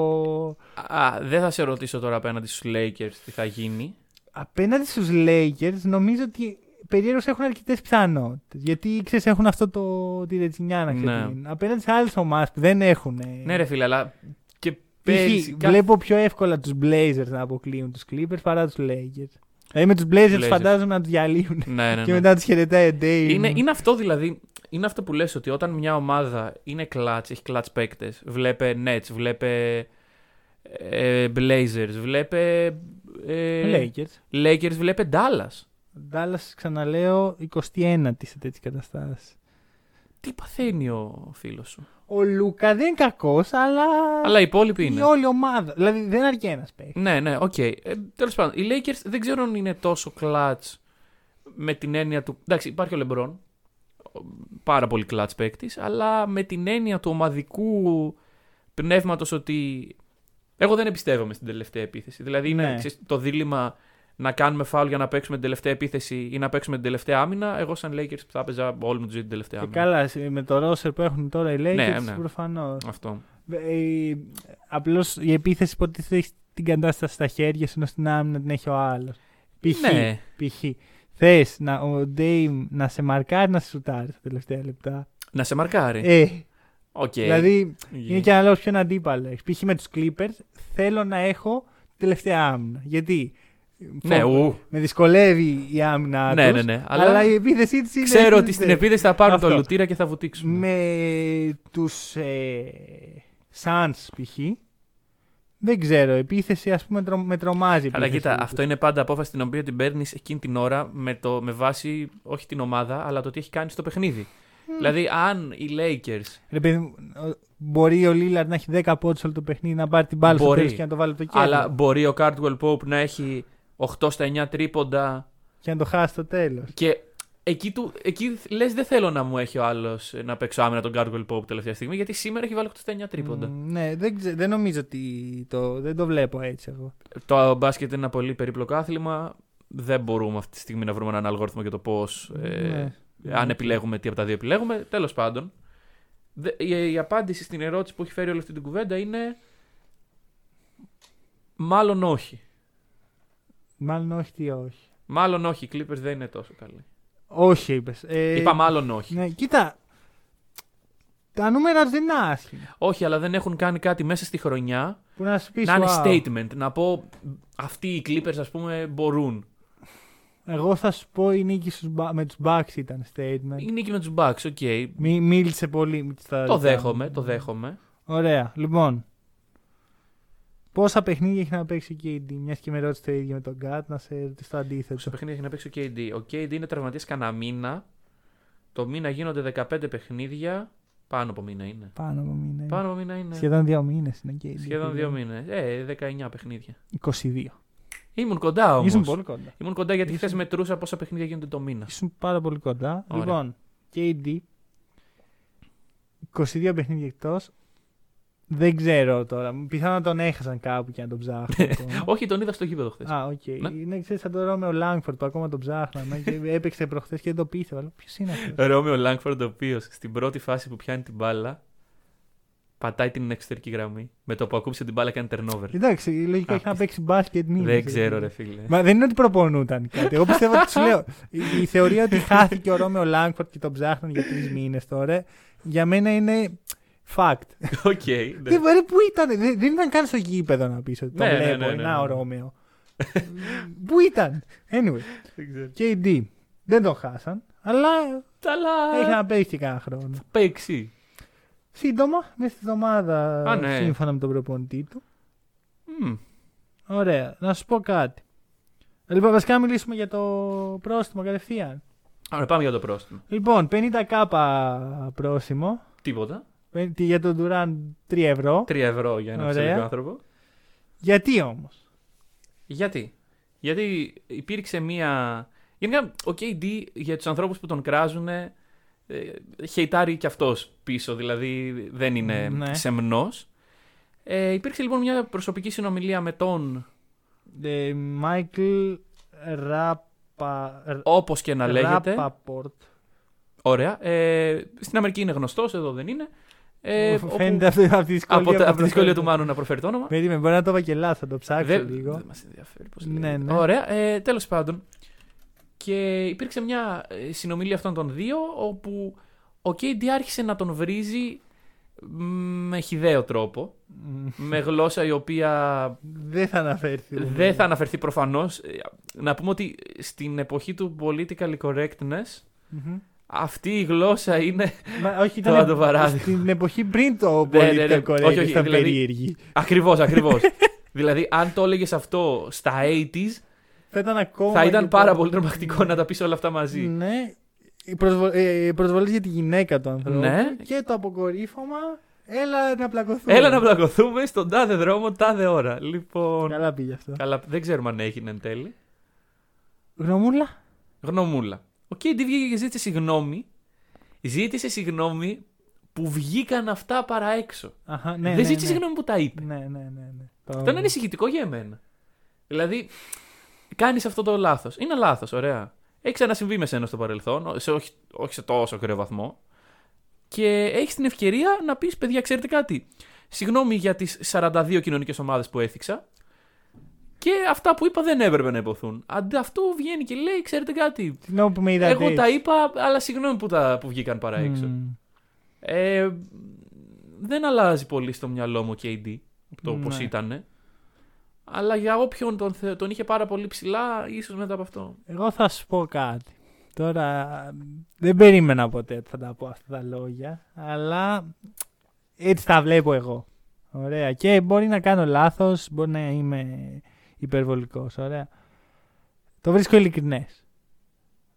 B: Α, δεν θα σε ρωτήσω τώρα απέναντι στους Lakers τι θα γίνει.
A: απέναντι στους Lakers. Νομίζω ότι περίεργω έχουν αρκετές πιθανότητες. Γιατί ξέρεις, έχουν αυτό το, τη ρετσινιά να
B: Ναι.
A: ξεκινήσουν. Απέναντι σε άλλε ομάδες που δεν έχουν. ε,
B: Ναι, ρε φίλε, αλλά και
A: π.χ.
B: πέρυσι. κα-
A: Βλέπω πιο εύκολα τους Blazers να αποκλείουν τους Clippers παρά τους Lakers. Δηλαδή με τους Blazers,
B: Blazers.
A: φαντάζομαι να τους διαλύουν.
B: Ναι, ναι,
A: Και
B: ναι.
A: μετά τους χαιρετάει ο Dame.
B: Είναι, είναι αυτό δηλαδή. Είναι αυτό που λες ότι όταν μια ομάδα είναι clutch, έχει clutch παίκτες, βλέπε Nets, βλέπε ε, Blazers, βλέπε ε,
A: Lakers.
B: Lakers, βλέπε Dallas.
A: Dallas, ξαναλέω, 21η σε τέτοιες καταστάσεις.
B: Τι παθαίνει ο φίλος σου;
A: Ο Λούκα δεν είναι κακός, αλλά.
B: Αλλά οι υπόλοιποι
A: η
B: είναι.
A: όλη ομάδα. Δηλαδή δεν αρκεί ένας παίκτης.
B: Ναι, ναι, οκ. Ε, Τέλος πάντων, οι Lakers δεν ξέρω αν είναι τόσο clutch με την έννοια του. Εντάξει, υπάρχει ο LeBron. Πάρα πολύ clutch παίκτης, αλλά με την έννοια του ομαδικού πνεύματος ότι. Εγώ δεν εμπιστεύομαι στην τελευταία επίθεση. Δηλαδή είναι
A: Ναι.
B: ξέρεις, το δίλημμα να κάνουμε φάουλ για να παίξουμε την τελευταία επίθεση ή να παίξουμε την τελευταία άμυνα. Εγώ, σαν Lakers, θα έπαιζα όλη μου τη ζωή την τελευταία
A: Και
B: άμυνα.
A: καλά, σε- με το roster που έχουν τώρα οι Lakers,
B: Ναι, ναι.
A: προφανώς.
B: Αυτό.
A: Ε, Απλώς η επίθεση υποτίθεται έχει την κατάσταση στα χέρια σου, ενώ στην άμυνα την έχει ο άλλος. Π.χ.
B: Ναι.
A: π.χ. Θες ο Dame να σε μαρκάρει να σε σουτάρει στα τελευταία λεπτά.
B: Να σε μαρκάρει.
A: Ε,
B: Οκ.
A: Δηλαδή
B: Yeah.
A: είναι και αναλόγω ποιον αντίπαλο έχει. Π.χ. με τους Clippers θέλω να έχω τελευταία άμυνα. Γιατί;
B: Ναι,
A: φο-
B: ου.
A: με δυσκολεύει η άμυνα
B: Ναι,
A: τους,
B: ναι, ναι.
A: Αλλά...
B: Αλλά
A: η επίθεσή της είναι.
B: Ξέρω ότι στην επίθεση θα πάρουν
A: Αυτό.
B: το λουτήρα και θα βουτήξουν.
A: Με τους ε, Suns π.χ. Δεν ξέρω. Επίθεση, ας πούμε, τρο- με τρομάζει. η
B: Αλλά
A: επίθεση
B: κοίτα,
A: τους.
B: αυτό είναι πάντα απόφαση την οποία την παίρνεις εκείνη την ώρα με, το, με βάση όχι την ομάδα, αλλά το τι έχει κάνει στο παιχνίδι. Δηλαδή, αν οι Lakers.
A: Ρε παιδί μου, ο- μπορεί ο Λίλαρντ να έχει 10 πόντους όλο το παιχνίδι, να πάρει την μπάλα στο
B: Μπορεί.
A: τέλος και να το βάλει από το κέντρο.
B: Αλλά μπορεί ο Cardwell Pope να έχει 8 στα 9 τρίποντα
A: Και να το χάσει στο τέλος.
B: και εκεί, του, εκεί λες δεν θέλω να μου έχει ο άλλος να παίξω άμυνα τον Cardwell Pope τελευταία στιγμή γιατί σήμερα έχει βάλει 8 στα 9 τρίποντα.
A: ναι, δεν, ξε- δεν νομίζω ότι το, δεν το βλέπω έτσι εγώ.
B: Το μπάσκετ είναι ένα πολύ περίπλοκο άθλημα. Δεν μπορούμε αυτή τη στιγμή να βρούμε έναν αλγόριθμο για το πώς.
A: Ναι.
B: αν επιλέγουμε τι από τα δύο επιλέγουμε. Τέλος πάντων. Δε- Η, η απάντηση στην ερώτηση που έχει φέρει όλη αυτή την κουβέντα είναι. Μάλλον όχι.
A: Μάλλον όχι τι όχι.
B: Μάλλον όχι. Οι Clippers δεν είναι τόσο καλοί.
A: Όχι, είπες. Ε,
B: Είπα μάλλον όχι.
A: Ναι, κοίτα. Τα νούμερα δεν είναι άσχημα.
B: Όχι, αλλά δεν έχουν κάνει κάτι μέσα στη χρονιά
A: Που να σου πεις.
B: να είναι statement. Να πω αυτοί οι Clippers, ας πούμε, μπορούν.
A: Εγώ θα σου πω η νίκη στους, Ba- με τους Bucks ήταν statement.
B: Η νίκη με τους Bucks, OK.
A: Μι, μίλησε πολύ. Στα
B: Το
A: δικά
B: δέχομαι,
A: μου.
B: το δέχομαι.
A: Ωραία. Λοιπόν. Πόσα παιχνίδια έχει να παίξει ο KD, μιας και με ρώτησε το ίδιο με τον Γκάτ, να σε ρωτήσω το αντίθετο.
B: Στο παιχνίδι έχει να παίξει ο KD. Ο KD είναι τραυματίας κανένα μήνα. Το μήνα γίνονται 15 παιχνίδια. Πάνω από μήνα είναι.
A: Πάνω από μήνα.
B: Πάνω από μήνα είναι.
A: Σχεδόν δύο μήνες είναι KD.
B: Σχεδόν δύο μήνες. Ε, 19 παιχνίδια.
A: 22.
B: Ήμουν κοντά όμως.
A: Ήσουν πολύ κοντά.
B: Ήμουν κοντά γιατί
A: Ήσουν-
B: χθες μετρούσα πόσα παιχνίδια γίνονται το μήνα.
A: Ήσουν πάρα πολύ κοντά.
B: Ωραία.
A: Λοιπόν, KD. 22 παιχνίδια εκτός. Δεν ξέρω τώρα. Πιθανόν να τον έχασαν κάπου και να τον ψάχνουν. ακόμα.
B: Όχι, τον είδα στο γήπεδο χθες.
A: Α, οκ.
B: Ναι.
A: Είναι ξέρεις, σαν τον Ρόμεο Λάγκφορντ που ακόμα τον ψάχναμε και έπαιξε προχθές και δεν το πίστευα. Ποιος είναι αυτός;
B: Ρόμεο Λάγκφορντ, ο οποίος στην πρώτη φάση που πιάνει την μπάλα πατάει την εξωτερική γραμμή. Με το που ακούμπησε την μπάλα κάνει turnover.
A: Εντάξει, λογικό έχει να παίξει μπάσκετ μήνες.
B: Δεν ξέρω, ρε φίλε.
A: Μα δεν είναι ότι προπονούταν κάτι. Εγώ πιστεύω ότι σου λέω. Η, η θεωρία ότι χάθηκε ο Ρόμεο Λάγκφορντ και τον ψάχνουν για τρεις μήνες τώρα, για μένα είναι fact.
B: OK. ναι.
A: Δεν ρε, πού ήταν, δεν, δεν ήταν καν στο γήπεδο να πεις ότι το
B: Ναι, ναι,
A: βλέπω.
B: ναι, ναι,
A: Να ο
B: ναι.
A: Ρόμεο. πού ήταν. Anyway,
B: Δεν ξέρω.
A: KD. Δεν τον χάσαν, αλλά
B: Αλλά
A: έχει να παίξει και κανένα χρόνο.
B: παίξει.
A: Σύντομα, μέσα στη εβδομάδα,
B: Α, ναι.
A: σύμφωνα με τον προπονητή του.
B: Μμ.
A: Ωραία, να σου πω κάτι. Λοιπόν, βασικά να μιλήσουμε για το πρόστιμο κατευθείαν.
B: Ωραία, πάμε για το πρόστιμο.
A: Λοιπόν, 50k πρόστιμο.
B: Τίποτα.
A: Πεν- Για τον Durant 3 ευρώ.
B: 3 ευρώ για ένα
A: Ωραία.
B: φυσικό άνθρωπο.
A: Γιατί όμως;
B: Γιατί; Γιατί υπήρξε μία. Γενικά, ο KD για τους ανθρώπους που τον κράζουν. Ε, χεϊτάρει κι αυτός πίσω, δηλαδή δεν είναι
A: Ναι.
B: σεμνός. Ε, υπήρξε λοιπόν μια προσωπική συνομιλία με τον,
A: Ε, Μάικλ Ράπα.
B: όπως και να λέγεται.
A: Ράπαπορτ.
B: Ωραία. Ε, στην Αμερική είναι γνωστός, εδώ δεν είναι. Ε, όπου-
A: Φαίνεται αυτό από τη δυσκολία.
B: από, τα-
A: που
B: από τη δυσκολία
A: προφέρεται.
B: του Μάνου να προφέρει το όνομα.
A: Περίμενε, μπορεί να το είπα και λάθος, θα το ψάξω
B: Δεν
A: λίγο.
B: δεν μας ενδιαφέρει πώς
A: Ναι,
B: λέγεται.
A: ναι.
B: Ωραία. Ε, τέλος πάντων. Και υπήρξε μια ε, συνομιλία αυτών των δύο όπου ο KD άρχισε να τον βρίζει μ, με χιδαίο τρόπο.
A: Μμ.
B: με γλώσσα η οποία
A: Δεν θα αναφέρθει.
B: δεν θα αναφερθεί προφανώς. Ε, Να πούμε ότι στην εποχή του political correctness
A: Μμμ.
B: Αυτή η γλώσσα είναι
A: Μα, όχι,
B: Το
A: ήταν
B: αντοπαράδειγμα.
A: στην εποχή πριν το
B: Ναι, ναι, ναι.
A: political correct
B: Όχι, όχι,
A: ήταν
B: δηλαδή-
A: περίεργη.
B: ακριβώς, ακριβώς. δηλαδή αν το έλεγες αυτό στα 80s
A: Θα ήταν ακόμα.
B: θα ήταν
A: και
B: πάρα
A: το-
B: πολύ τρομακτικό να τα πεις όλα αυτά μαζί.
A: Ναι. Οι προσβο- ε, οι προσβολές για τη γυναίκα του ανθρώπου
B: Ναι.
A: και το αποκορύφωμα. Έλα να πλακωθούμε.
B: Έλα να πλακωθούμε στον τάδε δρόμο, τάδε ώρα. Λοιπόν.
A: Καλά πήγε αυτό.
B: Καλά, δεν ξέρουμε αν έγινε εν τέλει.
A: Γνωμούλα.
B: Γνωμούλα. Ο KD βγήκε και ζήτησε συγγνώμη. Ζήτησε συγγνώμη που βγήκαν αυτά παρά έξω.
A: Αχα, ναι,
B: δεν
A: ναι,
B: ζήτησε
A: ναι.
B: συγγνώμη που τα είπε.
A: Ναι, ναι, ναι. ναι. Το-
B: Αυτό είναι ανησυχητικό για εμένα. Δηλαδή, κάνεις αυτό το λάθος. Είναι λάθος, ωραία. Έχεις ξανασυμβεί με σένα στο παρελθόν, σε όχι, όχι σε τόσο ακραίο βαθμό. Και έχεις την ευκαιρία να πεις: Παιδιά, ξέρετε κάτι; Συγγνώμη για τις 42 κοινωνικές ομάδες που έθιξα. Και αυτά που είπα δεν έπρεπε να υποθούν. Αντί αυτού βγαίνει και λέει: Ξέρετε κάτι.
A: Συγγνώμη που με είδατε.
B: Εγώ τα
A: έτσι.
B: είπα, αλλά συγγνώμη που, τα, που βγήκαν παρά έξω.
A: Μμ.
B: Ε, δεν αλλάζει πολύ στο μυαλό μου ο KD από το
A: Ναι.
B: πώς ήταν. Αλλά για όποιον τον, θε- τον είχε πάρα πολύ ψηλά, ίσως μετά από αυτό.
A: Εγώ θα σου πω κάτι. Τώρα δεν περίμενα ποτέ ότι θα τα πω αυτά τα λόγια, αλλά έτσι τα βλέπω εγώ. Ωραία. Και μπορεί να κάνω λάθος, μπορεί να είμαι υπερβολικός. Ωραία. Το βρίσκω ειλικρινές.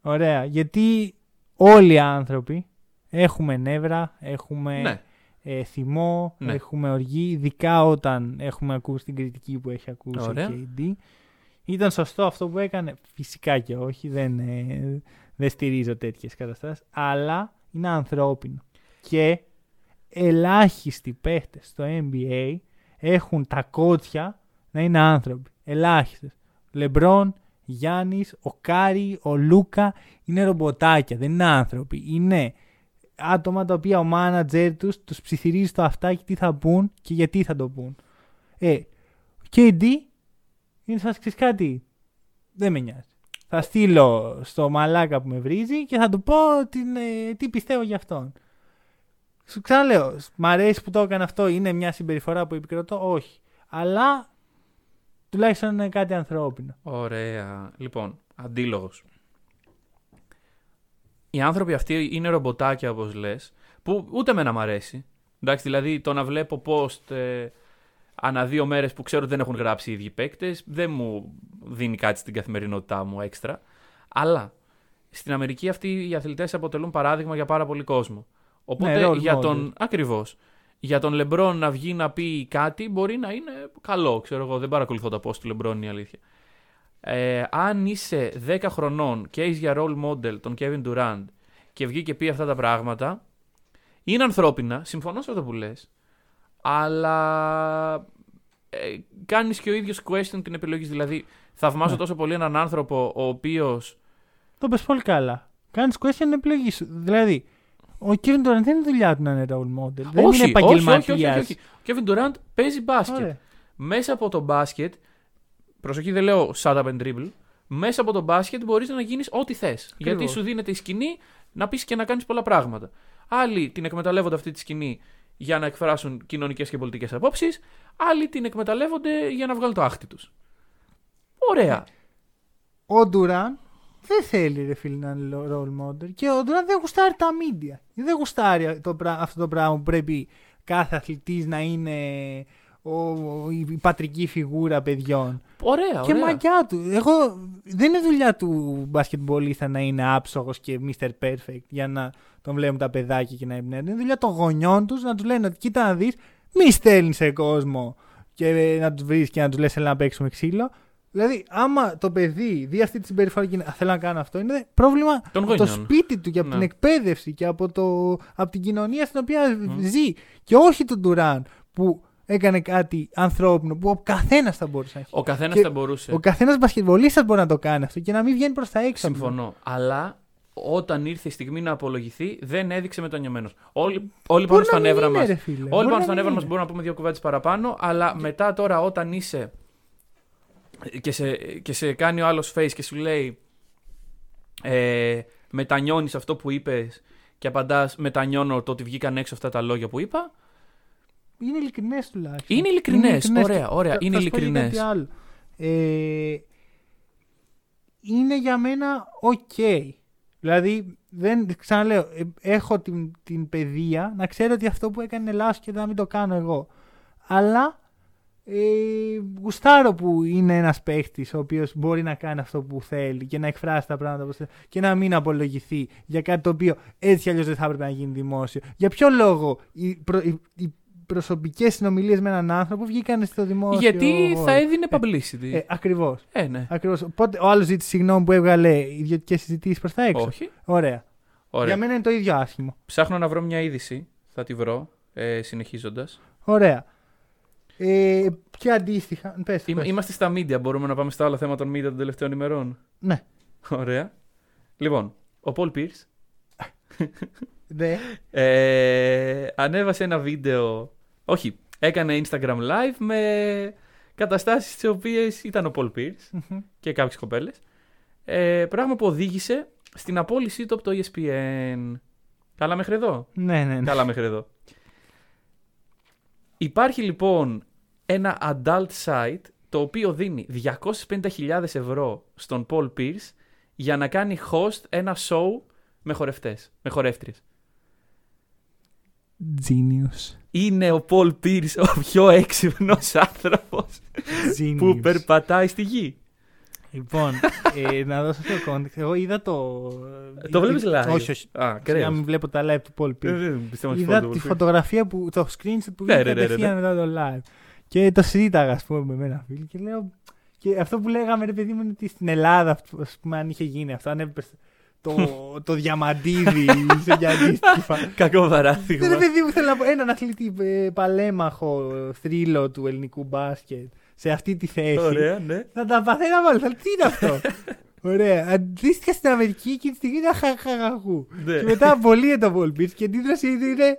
A: Ωραία. Γιατί όλοι οι άνθρωποι έχουμε νεύρα, έχουμε
B: Ναι.
A: ε, θυμό,
B: Ναι.
A: έχουμε οργή, ειδικά όταν έχουμε ακούσει την κριτική που έχει ακούσει
B: Ωραία.
A: ο KD. Ήταν σωστό αυτό που έκανε, φυσικά και όχι, δεν, ε, δεν στηρίζω τέτοιες καταστάσεις, αλλά είναι ανθρώπινο. Και ελάχιστοι παίχτες στο NBA έχουν τα κότσια να είναι άνθρωποι. Ελάχιστες. Λεμπρόν, Γιάννης, ο Κάρι, ο Λούκα είναι ρομποτάκια, δεν είναι άνθρωποι. Είναι άτομα τα οποία ο μάνατζερ τους τους ψιθυρίζει στο αυτάκι τι θα πουν και γιατί θα το πουν. Ε, KD είναι σαν ξέρεις κάτι. Δεν με νοιάζει. Θα στείλω στο μαλάκα που με βρίζει και θα του πω την, ε, τι πιστεύω για αυτόν. Σου ξαναλέω, μ' αρέσει που το έκανε αυτό, είναι μια συμπεριφορά που επικροτώ, όχι. Αλλά τουλάχιστον είναι κάτι ανθρώπινο.
B: Ωραία. Λοιπόν, αντίλογος. Οι άνθρωποι αυτοί είναι ρομποτάκια, όπως λες, που ούτε με να μ' αρέσει. Εντάξει, δηλαδή το να βλέπω post ε, ανά δύο μέρες που ξέρω ότι δεν έχουν γράψει οι ίδιοι παίκτες, δεν μου δίνει κάτι στην καθημερινότητά μου έξτρα. Αλλά στην Αμερική αυτοί οι αθλητές αποτελούν παράδειγμα για πάρα πολύ κόσμο. Οπότε
A: Ναι, role
B: για
A: model.
B: τον. Ακριβώς. Για τον Λεμπρόν να βγει να πει κάτι μπορεί να είναι καλό. Ξέρω εγώ, δεν παρακολουθώ τα post του Λεμπρόν, είναι η αλήθεια. Ε, αν είσαι 10 χρονών και έχεις για role model τον Kevin Durant και βγει και πει αυτά τα πράγματα, είναι ανθρώπινα, συμφωνώ σε αυτό που λες, αλλά ε, κάνεις και ο ίδιος question την επιλογής. Δηλαδή, θαυμάζω
A: Ναι.
B: τόσο πολύ έναν άνθρωπο ο οποίος
A: Το πες πολύ καλά. Κάνεις question την επιλογή σου. Δηλαδή, ο Kevin Durant δεν είναι δουλειά του να είναι role model. δεν
B: όχι,
A: είναι
B: όχι, όχι, όχι,
A: επαγγελματίας.
B: όχι, όχι. Ο Kevin Durant παίζει μπάσκετ.
A: Ωραία.
B: Μέσα από το μπάσκετ, προσοχή δεν λέω shut up and dribble, μέσα από το μπάσκετ μπορείς να γίνεις ό,τι θες. Γιατί σου δίνεται η σκηνή να πεις και να κάνεις πολλά πράγματα. Άλλοι την εκμεταλλεύονται αυτή τη σκηνή για να εκφράσουν κοινωνικές και πολιτικές απόψεις, άλλοι την εκμεταλλεύονται για να βγάλουν το άχτι τους. Ωραία.
A: Ο Ντουράν δεν θέλει ρε φίλε να είναι role model και ο Ντουράν δεν γουστάρει τα media. Δεν γουστάρει το, πρά- αυτό το πράγμα που πρέπει κάθε αθλητής να είναι ο, ο- η πατρική φιγούρα παιδιών.
B: Ωραία,
A: Και
B: ωραία.
A: μαγιά του. Εγώ, δεν είναι δουλειά του μπασκετμπολίστα να είναι άψογος και Mr. Perfect για να τον βλέπουν τα παιδάκια και να εμπνέουν. Είναι δουλειά των γονιών τους να τους λένε ότι κοίτα να δεις, μη στέλνεις σε κόσμο και ε, να τους βρεις και να τους λες: Ελά να παίξουμε ξύλο. Δηλαδή, άμα το παιδί δει αυτή τη συμπεριφορά και είναι, «Α, θέλω να κάνω αυτό, είναι πρόβλημα
B: Των
A: από το
B: γονιών.
A: σπίτι του και από
B: Ναι.
A: την εκπαίδευση και από, το, από την κοινωνία στην οποία ζει. Και όχι του Ντουράν που έκανε κάτι ανθρώπινο που ο καθένας θα μπορούσε να έχει.
B: Ο καθένας
A: Και
B: θα μπορούσε.
A: Ο καθένας μπασκετμπολίστας μπορεί να το κάνει αυτό και να μην βγαίνει προς τα έξω.
B: Συμφωνώ. Αλλά όταν ήρθε η στιγμή να απολογηθεί, δεν έδειξε μετανιωμένο. Όλοι, όλοι πάμε
A: να
B: στα
A: μην
B: νεύρα
A: είναι,
B: μα.
A: ρε φίλε.
B: Όλοι
A: Μπορεί
B: πάμε
A: να
B: στα
A: μην
B: νεύρα μας.
A: είναι.
B: Μπορούμε να πούμε δύο κουβέντες παραπάνω. Αλλά μετά τώρα, όταν είσαι και σε, και σε κάνει ο άλλος face και σου λέει ε, μετανιώνεις αυτό που είπες και απαντάς μετανιώνω το ότι βγήκαν έξω αυτά τα λόγια που είπα.
A: Είναι ειλικρινές τουλάχιστον.
B: Είναι ειλικρινές.
A: ειλικρινές.
B: Ωραία, ωραία.
A: Θα-
B: Είναι
A: θα σου πω και
B: ειλικρινές.
A: κάτι άλλο. Ε, είναι για μένα οκ. Δηλαδή, δεν, ξαναλέω, ε, έχω την, την παιδεία να ξέρω ότι αυτό που έκανε είναι λάθος και να μην το κάνω εγώ. Αλλά ε, γουστάρω που είναι ένας παίχτης ο οποίος μπορεί να κάνει αυτό που θέλει και να εκφράσει τα πράγματα όπως θέλει και να μην απολογηθεί για κάτι το οποίο έτσι αλλιώς δεν θα έπρεπε να γίνει δημόσιο. Για ποιο λόγο οι, προ, οι, οι προσωπικές συνομιλίες με έναν άνθρωπο βγήκαν στο δημόσιο
B: Γιατί θα
A: χώρο;
B: έδινε publicity.
A: Ε, ακριβώς.
B: Ε, ναι.
A: Ακριβώς. Οπότε ο άλλος ζήτησε συγγνώμη που έβγαλε ιδιωτικές συζητήσεις προς τα έξω.
B: Όχι.
A: Ωραία.
B: Ωραία.
A: Για μένα είναι το ίδιο άσχημο.
B: Ψάχνω να βρω μια είδηση. Θα τη βρω. Ε, Συνεχίζοντας.
A: Ωραία. Ε, και αντίστοιχα. Πες, πες.
B: Είμαστε στα media. Μπορούμε να πάμε στα άλλα θέματα των media των τελευταίων ημερών;
A: Ναι.
B: Ωραία. Λοιπόν, ο Paul Pierce
A: Ναι.
B: ε, ανέβασε ένα βίντεο. Όχι, έκανε Instagram live με καταστάσεις στις οποίες ήταν ο Paul Pierce
A: Μμμ.
B: και κάποιες κοπέλες. Ε, πράγμα που οδήγησε στην απόλυσή του από το E ESPN. Καλά μέχρι εδώ;
A: ναι, ναι, ναι.
B: Καλά μέχρι εδώ. Υπάρχει λοιπόν ένα adult site το οποίο δίνει 250.000 ευρώ στον Paul Pierce για να κάνει host ένα show με χορευτές, με χορεύτριες.
A: Genius.
B: Είναι ο Paul Pierce ο πιο έξυπνος άνθρωπος
A: Genius.
B: που περπατάει στη γη.
A: Λοιπόν, ε, να δώσω το context. Εγώ είδα το.
B: Το βλέπεις live;
A: Όχι, όχι.
B: Α,
A: Για
B: κρέας.
A: να μην βλέπω τα live του Paul
B: Ε,
A: Pierce.
B: δεν πιστεύω ότι
A: Είδα
B: φωτο-
A: τη φωτογραφία που. το screenshot που
B: Ναι,
A: βγήκε
B: ναι, ναι, ναι,
A: κατευθείαν μετά το live. Και το συζήταγα, ας πούμε, με ένα φίλο και λέω. Και αυτό που λέγαμε, ρε παιδί μου, είναι ότι στην Ελλάδα, ας πούμε, αν είχε γίνει αυτό, αν έπρεπε το, το διαμαντίδι σε μια αντίστοιχη φα-
B: Κακό
A: Ναι,
B: παράδειγμα.
A: ρε παιδί μου, θέλω να πω έναν αθλητή ε, παλέμαχο θρύλο του ελληνικού μπάσκετ σε αυτή τη θέση.
B: Ωραία, ναι.
A: Θα τα παθαίναμε όλοι. Θα- Τι είναι αυτό; Ωραία. Αντίστοιχα στην Αμερική εκείνη τη στιγμή ήταν χαχαχαχού.
B: Ναι.
A: Και μετά απολύεται το Paul Pierce και η αντίδραση είναι είναι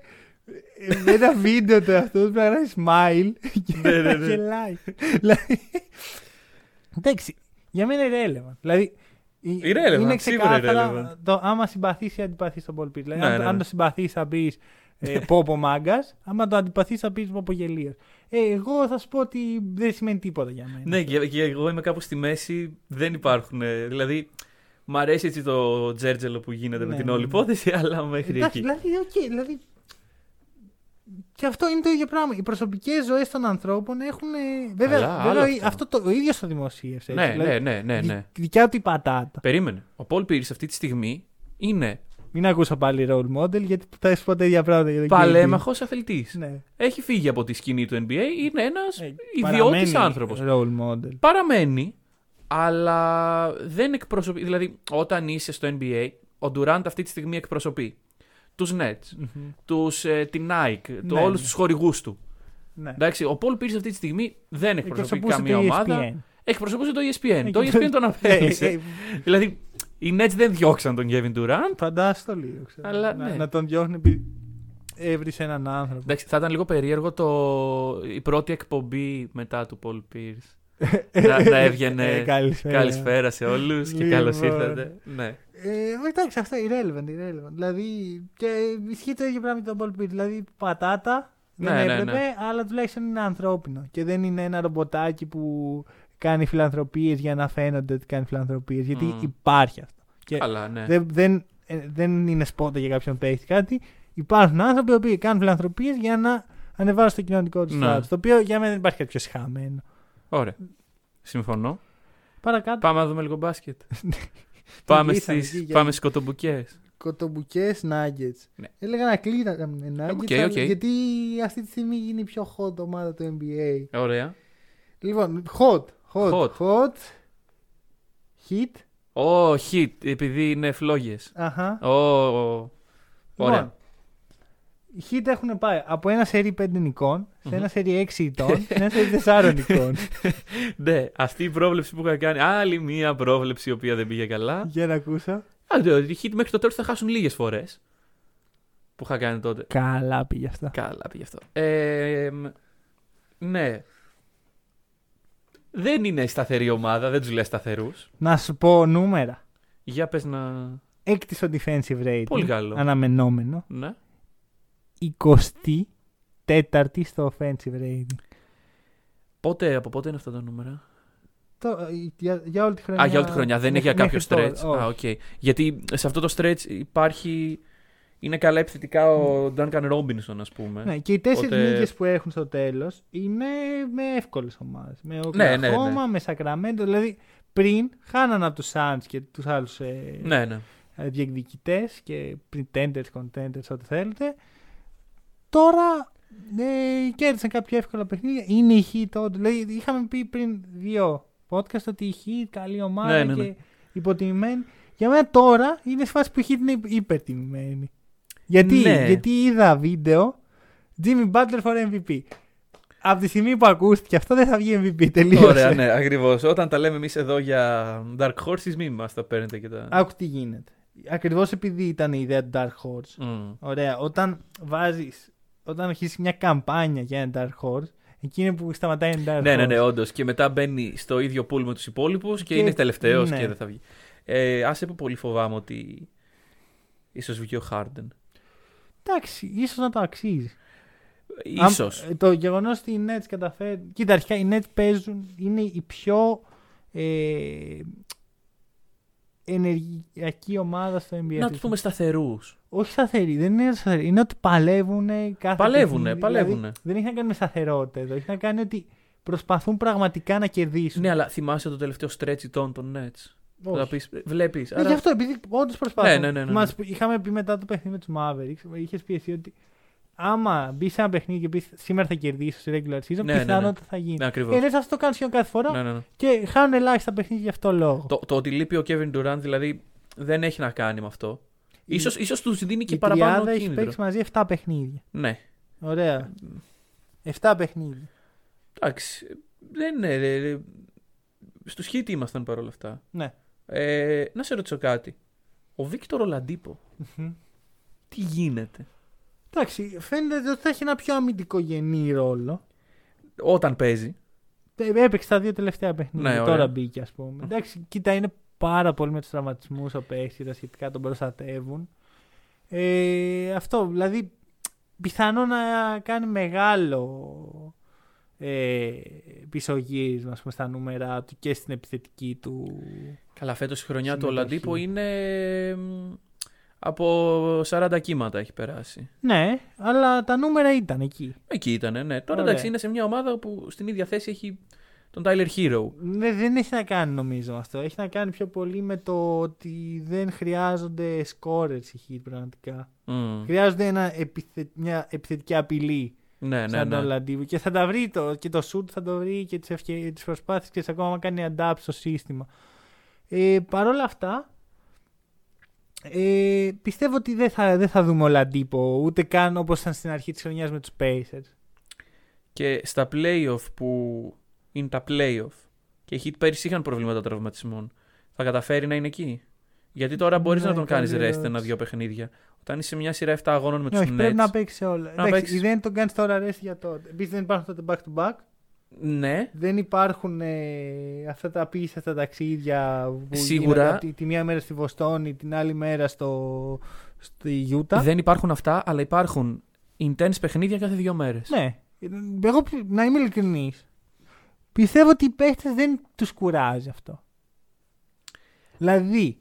A: ε, ένα βίντεο του αυτό που να γράφει smile και
B: Ναι, ναι,
A: να
B: ναι.
A: γελάει. Δηλαδή, Εντάξει, για μένα είναι irrelevant. Δηλαδή, η-
B: Irrelevant,
A: είναι
B: σίγουρα
A: ξεκάθαρα
B: irrelevant.
A: το άμα συμπαθείς ή αντιπαθείς τον Paul Pierce. Δηλαδή,
B: Ναι,
A: αν,
B: ναι,
A: αν
B: ναι.
A: το συμπαθείς θα πεις ε, πόπο μάγκας, άμα το αντιπαθείς θα πεις πόπο γελίο. Ε, εγώ θα σου πω ότι δεν σημαίνει τίποτα για μένα.
B: Ναι, και, και εγώ είμαι κάπου στη μέση. Δεν υπάρχουν. ε, Δηλαδή, μ' αρέσει έτσι το τζέρτζελο που γίνεται με
A: Ναι,
B: την
A: ναι,
B: όλη
A: ναι.
B: υπόθεση, αλλά μέχρι
A: Εντάξει,
B: εκεί.
A: δηλαδή, οκ, δηλαδή. Και αυτό είναι το ίδιο πράγμα. Οι προσωπικές ζωές των ανθρώπων έχουν. ε, Βέβαια,
B: Αλλά
A: βέβαια
B: άλλο αυτό.
A: αυτό το, ο ίδιος το δημοσίευσε. έτσι,
B: Ναι,
A: δηλαδή,
B: ναι, ναι, ναι, ναι.
A: δι- Δικιά του η πατάτα.
B: Περίμενε. Ο Πολ Πίρς αυτή τη στιγμή είναι
A: Μην ακούσω πάλι role model γιατί θα σου πω τα ίδια πράγματα για τον
B: παλαίμαχο αθλητής.
A: KD. Ναι.
B: Έχει φύγει από τη σκηνή του NBA, είναι ένας
A: Ε,
B: ιδιώτης
A: παραμένει
B: άνθρωπος.
A: Role model.
B: Παραμένει, αλλά δεν εκπροσωπεί. Δηλαδή, όταν είσαι στο NBA, ο Durant αυτή τη στιγμή εκπροσωπεί τους Nets, τους, ε, την Nike, το,
A: Ναι,
B: όλους
A: ναι.
B: τους χορηγούς του.
A: Ναι.
B: Εντάξει, ο Paul Pierce αυτή τη στιγμή δεν εκπροσωπεί
A: Εκπροσωπούσε
B: καμία
A: το E
B: ομάδα.
A: ESPN.
B: Εκπροσωπούσε το ESPN.
A: Ε,
B: το
A: και
B: ESPN τον
A: Ε,
B: απέλησε.
A: ε,
B: δηλαδή, οι Nets δεν διώξαν τον Kevin Durant.
A: Φαντάσου το λίγο. ξέρω.
B: Αλλά,
A: να,
B: ναι.
A: να τον διώχνει επειδή έβρισε έναν άνθρωπο.
B: Εντάξει, θα ήταν λίγο περίεργο το... η πρώτη εκπομπή μετά του Paul Pierce. να, να έβγαινε.
A: Ε, καλησπέρα.
B: Καλησπέρα σε όλους και
A: Λοιπόν.
B: καλώ ήρθατε. Ναι.
A: Ε, εντάξει, αυτό irrelevant, irrelevant. Δηλαδή, και ισχύει το ίδιο πράγμα με τον Paul Pierce. Δηλαδή, πατάτα δεν
B: Ναι, ναι,
A: έπρεπε,
B: ναι.
A: αλλά τουλάχιστον είναι ανθρώπινο. Και δεν είναι ένα ρομποτάκι που κάνει φιλανθρωπίες για να φαίνονται ότι κάνει φιλανθρωπίες. Γιατί
B: Μμ.
A: υπάρχει αυτό. Και
B: Καλά, ναι.
A: δεν, δεν, ε, δεν είναι σπότα για κάποιον παίχτη κάτι. Υπάρχουν άνθρωποι οι οποίοι κάνουν φιλανθρωπίες για να ανεβάζουν στο κοινωνικό τους
B: Ναι.
A: status. Το οποίο για μένα δεν υπάρχει κάτι πιο συχαμένο.
B: Ωραία. Συμφωνώ.
A: Παρακάτω.
B: Πάμε να δούμε λίγο μπάσκετ. πάμε
A: Λύσαμε
B: στις,
A: εκεί για-
B: πάμε στις κοτομπουκές.
A: Κοτομπουκές nuggets.
B: Ναι.
A: Έλεγα να κλείναμε nuggets,
B: Οκ,
A: αλλά-
B: οκ.
A: γιατί αυτή τη στιγμή είναι η πιο hot ομάδα του NBA.
B: Ωραία.
A: Λοιπόν, hot. Hot.
B: Hot.
A: hot. Heat.
B: Ω, heat, επειδή είναι φλόγες.
A: Αχα.
B: Ω, ω. Ωραία.
A: Λοιπόν, οι Heat έχουν πάει από ένα σερί 5 νικών σε ένα σερί 6 ηττών σε ένα σερί 4 νικών.
B: Ναι, αυτή η πρόβλεψη που είχα κάνει. Άλλη μία πρόβλεψη η οποία δεν πήγε καλά.
A: Για να ακούσω.
B: Α, ναι, οι hit μέχρι το τέλος θα χάσουν λίγες φορές. Που είχα κάνει τότε.
A: Καλά πήγε αυτό.
B: Καλά πήγε αυτό. Ε, μ, ναι. Δεν είναι σταθερή ομάδα, δεν τους λέει σταθερούς.
A: Να σου πω νούμερα.
B: Για πες να.
A: Έκτης στο defensive rating.
B: Πολύ καλό.
A: Αναμενόμενο.
B: Ναι.
A: 24η στο offensive rating.
B: Πότε, από πότε είναι αυτά τα νούμερα.
A: Το, για, για όλη τη χρονιά.
B: Α, για όλη τη χρονιά. Δεν είναι για
A: μέχρι-
B: κάποιο
A: μέχρι
B: stretch.
A: τώρα.
B: Α,
A: Όχι.
B: οκ. Γιατί σε αυτό το stretch υπάρχει. Είναι καλά επιθετικά ο Duncan Robinson, ας πούμε.
A: Ναι, και οι τέσσερις
B: Οπότε-
A: νίκες που έχουν στο τέλος είναι με εύκολες ομάδες. Με
B: Ναι, ναι,
A: Οκλαχώμα,
B: ναι.
A: με Σακραμέντο. Δηλαδή πριν χάνανε από τους Suns και τους άλλους ε,
B: ναι, ναι.
A: διεκδικητές και pretenders, contenders, ό,τι θέλετε. Τώρα ε, κέρδισαν κάποια εύκολα παιχνίδια. Είναι η Heat τότε. Δηλαδή, είχαμε πει πριν δύο podcast ότι η Heat καλή ομάδα
B: Ναι, ναι, ναι.
A: και υποτιμημένη. Για μένα τώρα είναι σε φάση που η Heat είναι υπερτιμημένη. Γιατί,
B: Ναι.
A: γιατί είδα βίντεο Jimmy Butler for MVP. Από τη στιγμή που ακούστηκε αυτό δεν θα βγει MVP. Τελείωσε.
B: Ωραία, ναι, ακριβώς. Όταν τα λέμε εμείς εδώ για Dark Horses, μην μας τα παίρνετε και τα.
A: Άκου τι γίνεται. Ακριβώς επειδή ήταν η ιδέα του Dark Horse.
B: Μμ.
A: Ωραία. Όταν βάζεις. Όταν αρχίσει μια καμπάνια για ένα Dark Horse, εκείνη που σταματάει ένα Dark Horse.
B: Ναι, ναι, ναι, όντως. Και μετά μπαίνει στο ίδιο pool με τους υπόλοιπους και,
A: Και-
B: είναι τελευταίος
A: ναι.
B: και δεν θα βγει. Ε, άσε που πολύ φοβάμαι ότι. ίσως βγει ο Harden.
A: Εντάξει, ίσως να το αξίζει. Αν-
B: σω.
A: ε, το γεγονός ότι οι Nets καταφέρουν. Κοίτα, αρχικά οι Nets παίζουν. Είναι η πιο. Ε, ενεργειακή ομάδα στο NBA.
B: Να του πούμε σταθερούς.
A: Όχι σταθερή, δεν είναι σταθερή. Είναι ότι παλεύουν κάθε
B: Παλεύουνε,
A: παιχνίδι.
B: παλεύουνε.
A: Δηλαδή, δεν έχει να κάνει με σταθερότητα εδώ. Έχει να κάνει ότι προσπαθούν πραγματικά να κερδίσουν.
B: Ναι, αλλά θυμάσαι το τελευταίο stretch των των Nets;
A: Όχι.
B: Θα πεις, βλέπεις.
A: Ναι, γι' αυτό, επειδή όντως προσπαθούν.
B: Ναι, ναι, ναι, ναι, ναι.
A: Μας, είχαμε πει μετά το παιχνίδι με τους Mavericks, είχες πει εσύ ότι άμα μπεις σε ένα παιχνίδι και πεις σήμερα θα κερδίσω σε regular season,
B: Ναι, ναι, ναι.
A: πιθανότατα θα γίνει.
B: Ναι, ακριβώς.
A: Ε, ναι, αυτό το κάνουν σχεδόν κάθε φορά
B: Ναι, ναι, ναι.
A: και χάνουν ελάχιστα παιχνίδια γι' αυτό λόγο.
B: Το, το ότι λείπει ο Kevin Durant δηλαδή δεν έχει να κάνει με αυτό.
A: Η-
B: Ίσως, ίσως τους δίνει και
A: η
B: παραπάνω
A: τριάδα έχει
B: κίνητρο.
A: παίξει μαζί 7 παιχνίδια.
B: Ναι.
A: Ωραία. 7 παιχνίδια.
B: Εντάξει. Δεν είναι. ρε, ρε. Στους hit ήμασταν παρόλα αυτά.
A: Ναι.
B: Ε, να σε ρωτήσω κάτι. Ο Βίκτορ Ολαντίπο. Τι γίνεται;
A: Εντάξει, φαίνεται ότι θα έχει ένα πιο αμυντικογενή ρόλο.
B: Όταν παίζει.
A: Ε, Έπαιξε τα δύο τελευταία παιχνίδια.
B: Ναι,
A: τώρα
B: ωραία.
A: μπήκε, ας πούμε. Εντάξει, κοίτα, είναι πάρα πολύ με τους τραυματισμούς ο παίχτης, τα σχετικά τον προστατεύουν. Ε, αυτό, δηλαδή, πιθανό να κάνει μεγάλο ε, πισωγύρισμα ας πούμε, στα νούμερα του και στην επιθετική του.
B: Καλά, φέτος η χρονιά του
A: Συμμετοχή.
B: Ολαντίπο είναι. μ, Από 40 κύματα έχει περάσει.
A: Ναι, αλλά τα νούμερα ήταν εκεί.
B: Εκεί ήταν, ναι. Τώρα
A: Ωραία.
B: εντάξει, είναι σε μια ομάδα που στην ίδια θέση έχει τον Tyler Hero.
A: Ναι, δεν έχει να κάνει νομίζω αυτό. Έχει να κάνει πιο πολύ με το ότι δεν χρειάζονται σκόρες οι Heat πραγματικά.
B: Μμ.
A: Χρειάζονται ένα επιθε... μια επιθετική απειλή
B: Ναι, ναι,
A: σαν
B: ναι.
A: τον Λαντίβο. Και θα τα βρει το, και το shoot θα το βρει και τις, ευκαι... τις προσπάθειες και σε ακόμα να κάνει adapt στο σύστημα. Ε, Παρ' όλα αυτά, ε, πιστεύω ότι δεν θα, δεν θα δούμε ο Λαντίπο ούτε καν όπως ήταν στην αρχή της χρονιάς με τους Pacers.
B: Και στα playoff που είναι τα playoff και οι Heat πέρυσι είχαν προβλήματα τραυματισμών, θα καταφέρει να είναι εκεί; Γιατί τώρα μπορείς
A: Ναι,
B: να τον κάνεις
A: καλή
B: rest
A: ερώτηση.
B: ένα-δύο παιχνίδια. Όταν είσαι σε μια σειρά 7 αγώνων με
A: Ναι,
B: τους
A: όχι, πρέπει
B: Nets.
A: να παίξεις σε όλα. Εντάξει,
B: παίξεις.
A: η δεν τον κάνεις τώρα rest για τότε. Επίσης δεν υπάρχουν τότε back to back.
B: Ναι,
A: Δεν υπάρχουν ε, αυτά τα απίστευτα ταξίδια που
B: Σίγουρα.
A: γίνονται τη, τη μία μέρα στη Βοστόνη, την άλλη μέρα στο, στη Γιούτα.
B: δεν υπάρχουν αυτά, αλλά υπάρχουν intense παιχνίδια κάθε δύο μέρες.
A: Ναι. Εγώ πι- να είμαι ειλικρινής. Πιστεύω ότι οι παίχτες δεν τους κουράζει αυτό. Δηλαδή,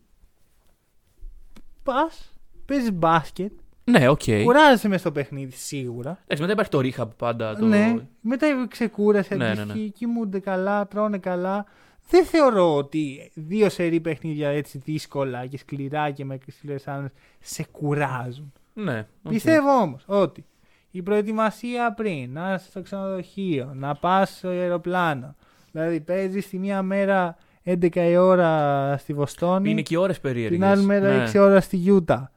A: πας, παίζεις μπάσκετ
B: Ναι, οκ.
A: Κουράζεσαι μες στο παιχνίδι σίγουρα.
B: Εντάξει, μετά υπάρχει το rehab πάντα. Το...
A: Ναι, μετά ξεκούρασε,
B: Ναι, ναι,
A: αντιστοιχεί,
B: ναι.
A: κοιμούνται καλά, τρώνε καλά. Δεν θεωρώ ότι δύο σερί παιχνίδια έτσι δύσκολα και σκληρά και με ψηλές άμυνες σε κουράζουν.
B: Ναι, οκ.
A: Πιστεύω όμως ότι η προετοιμασία πριν, να είσαι στο ξενοδοχείο, να πας στο αεροπλάνο. Δηλαδή παίζεις τη μία μέρα 11 η ώρα στη Βοστόνη,
B: Είναι και ώρες περίεργες.
A: την άλλη μέρα
B: ναι.
A: 6 ώρα στη Γιούτα.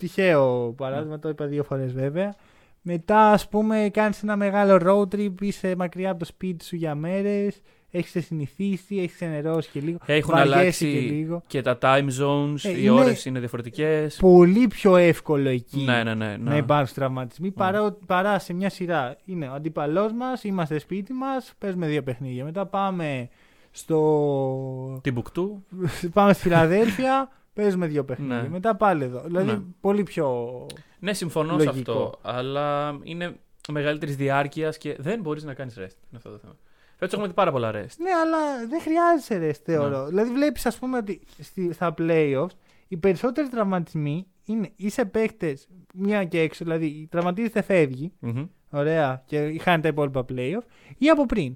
A: Τυχαίο παράδειγμα, το είπα δύο φορές βέβαια. Μετά, ας πούμε, κάνεις ένα μεγάλο road trip, είσαι μακριά από το σπίτι σου για μέρες, έχεις συνηθίσει, έχεις ξενερώσει και λίγο.
B: Έχουν
A: βαριέσαι
B: αλλάξει
A: και λίγο.
B: και τα time zones,
A: Ε,
B: οι
A: είναι
B: ώρες είναι διαφορετικές.
A: Πολύ πιο εύκολο εκεί
B: Ναι, ναι, ναι.
A: να
B: ναι.
A: υπάρχουν τραυματισμοί παρά, παρά σε μια σειρά. Είναι ο αντίπαλό μας, είμαστε σπίτι μας, παίζουμε δύο παιχνίδια. Μετά πάμε στο.
B: Την Μπουκτού.
A: πάμε στη Φιλαδέλφια, παίζουμε δύο παιχνίδια.
B: Ναι.
A: Μετά πάλι εδώ. Δηλαδή
B: Ναι.
A: πολύ πιο.
B: Ναι, συμφωνώ σε
A: Λογικό.
B: αυτό. Αλλά είναι μεγαλύτερης διάρκειας και δεν μπορείς να κάνεις rest. Είναι αυτό το θέμα. Φέτος έχουμε δει πάρα πολλά rest.
A: Ναι, αλλά δεν χρειάζεσαι ρε, θεωρώ.
B: Ναι.
A: Δηλαδή βλέπεις, ας πούμε, ότι στη, στα playoffs οι περισσότεροι τραυματισμοί είναι ή σε παίχτες μία και έξω, δηλαδή τραυματίζεται φεύγει,
B: Μμμ.
A: ωραία, και χάνει τα υπόλοιπα playoff, ή από πριν.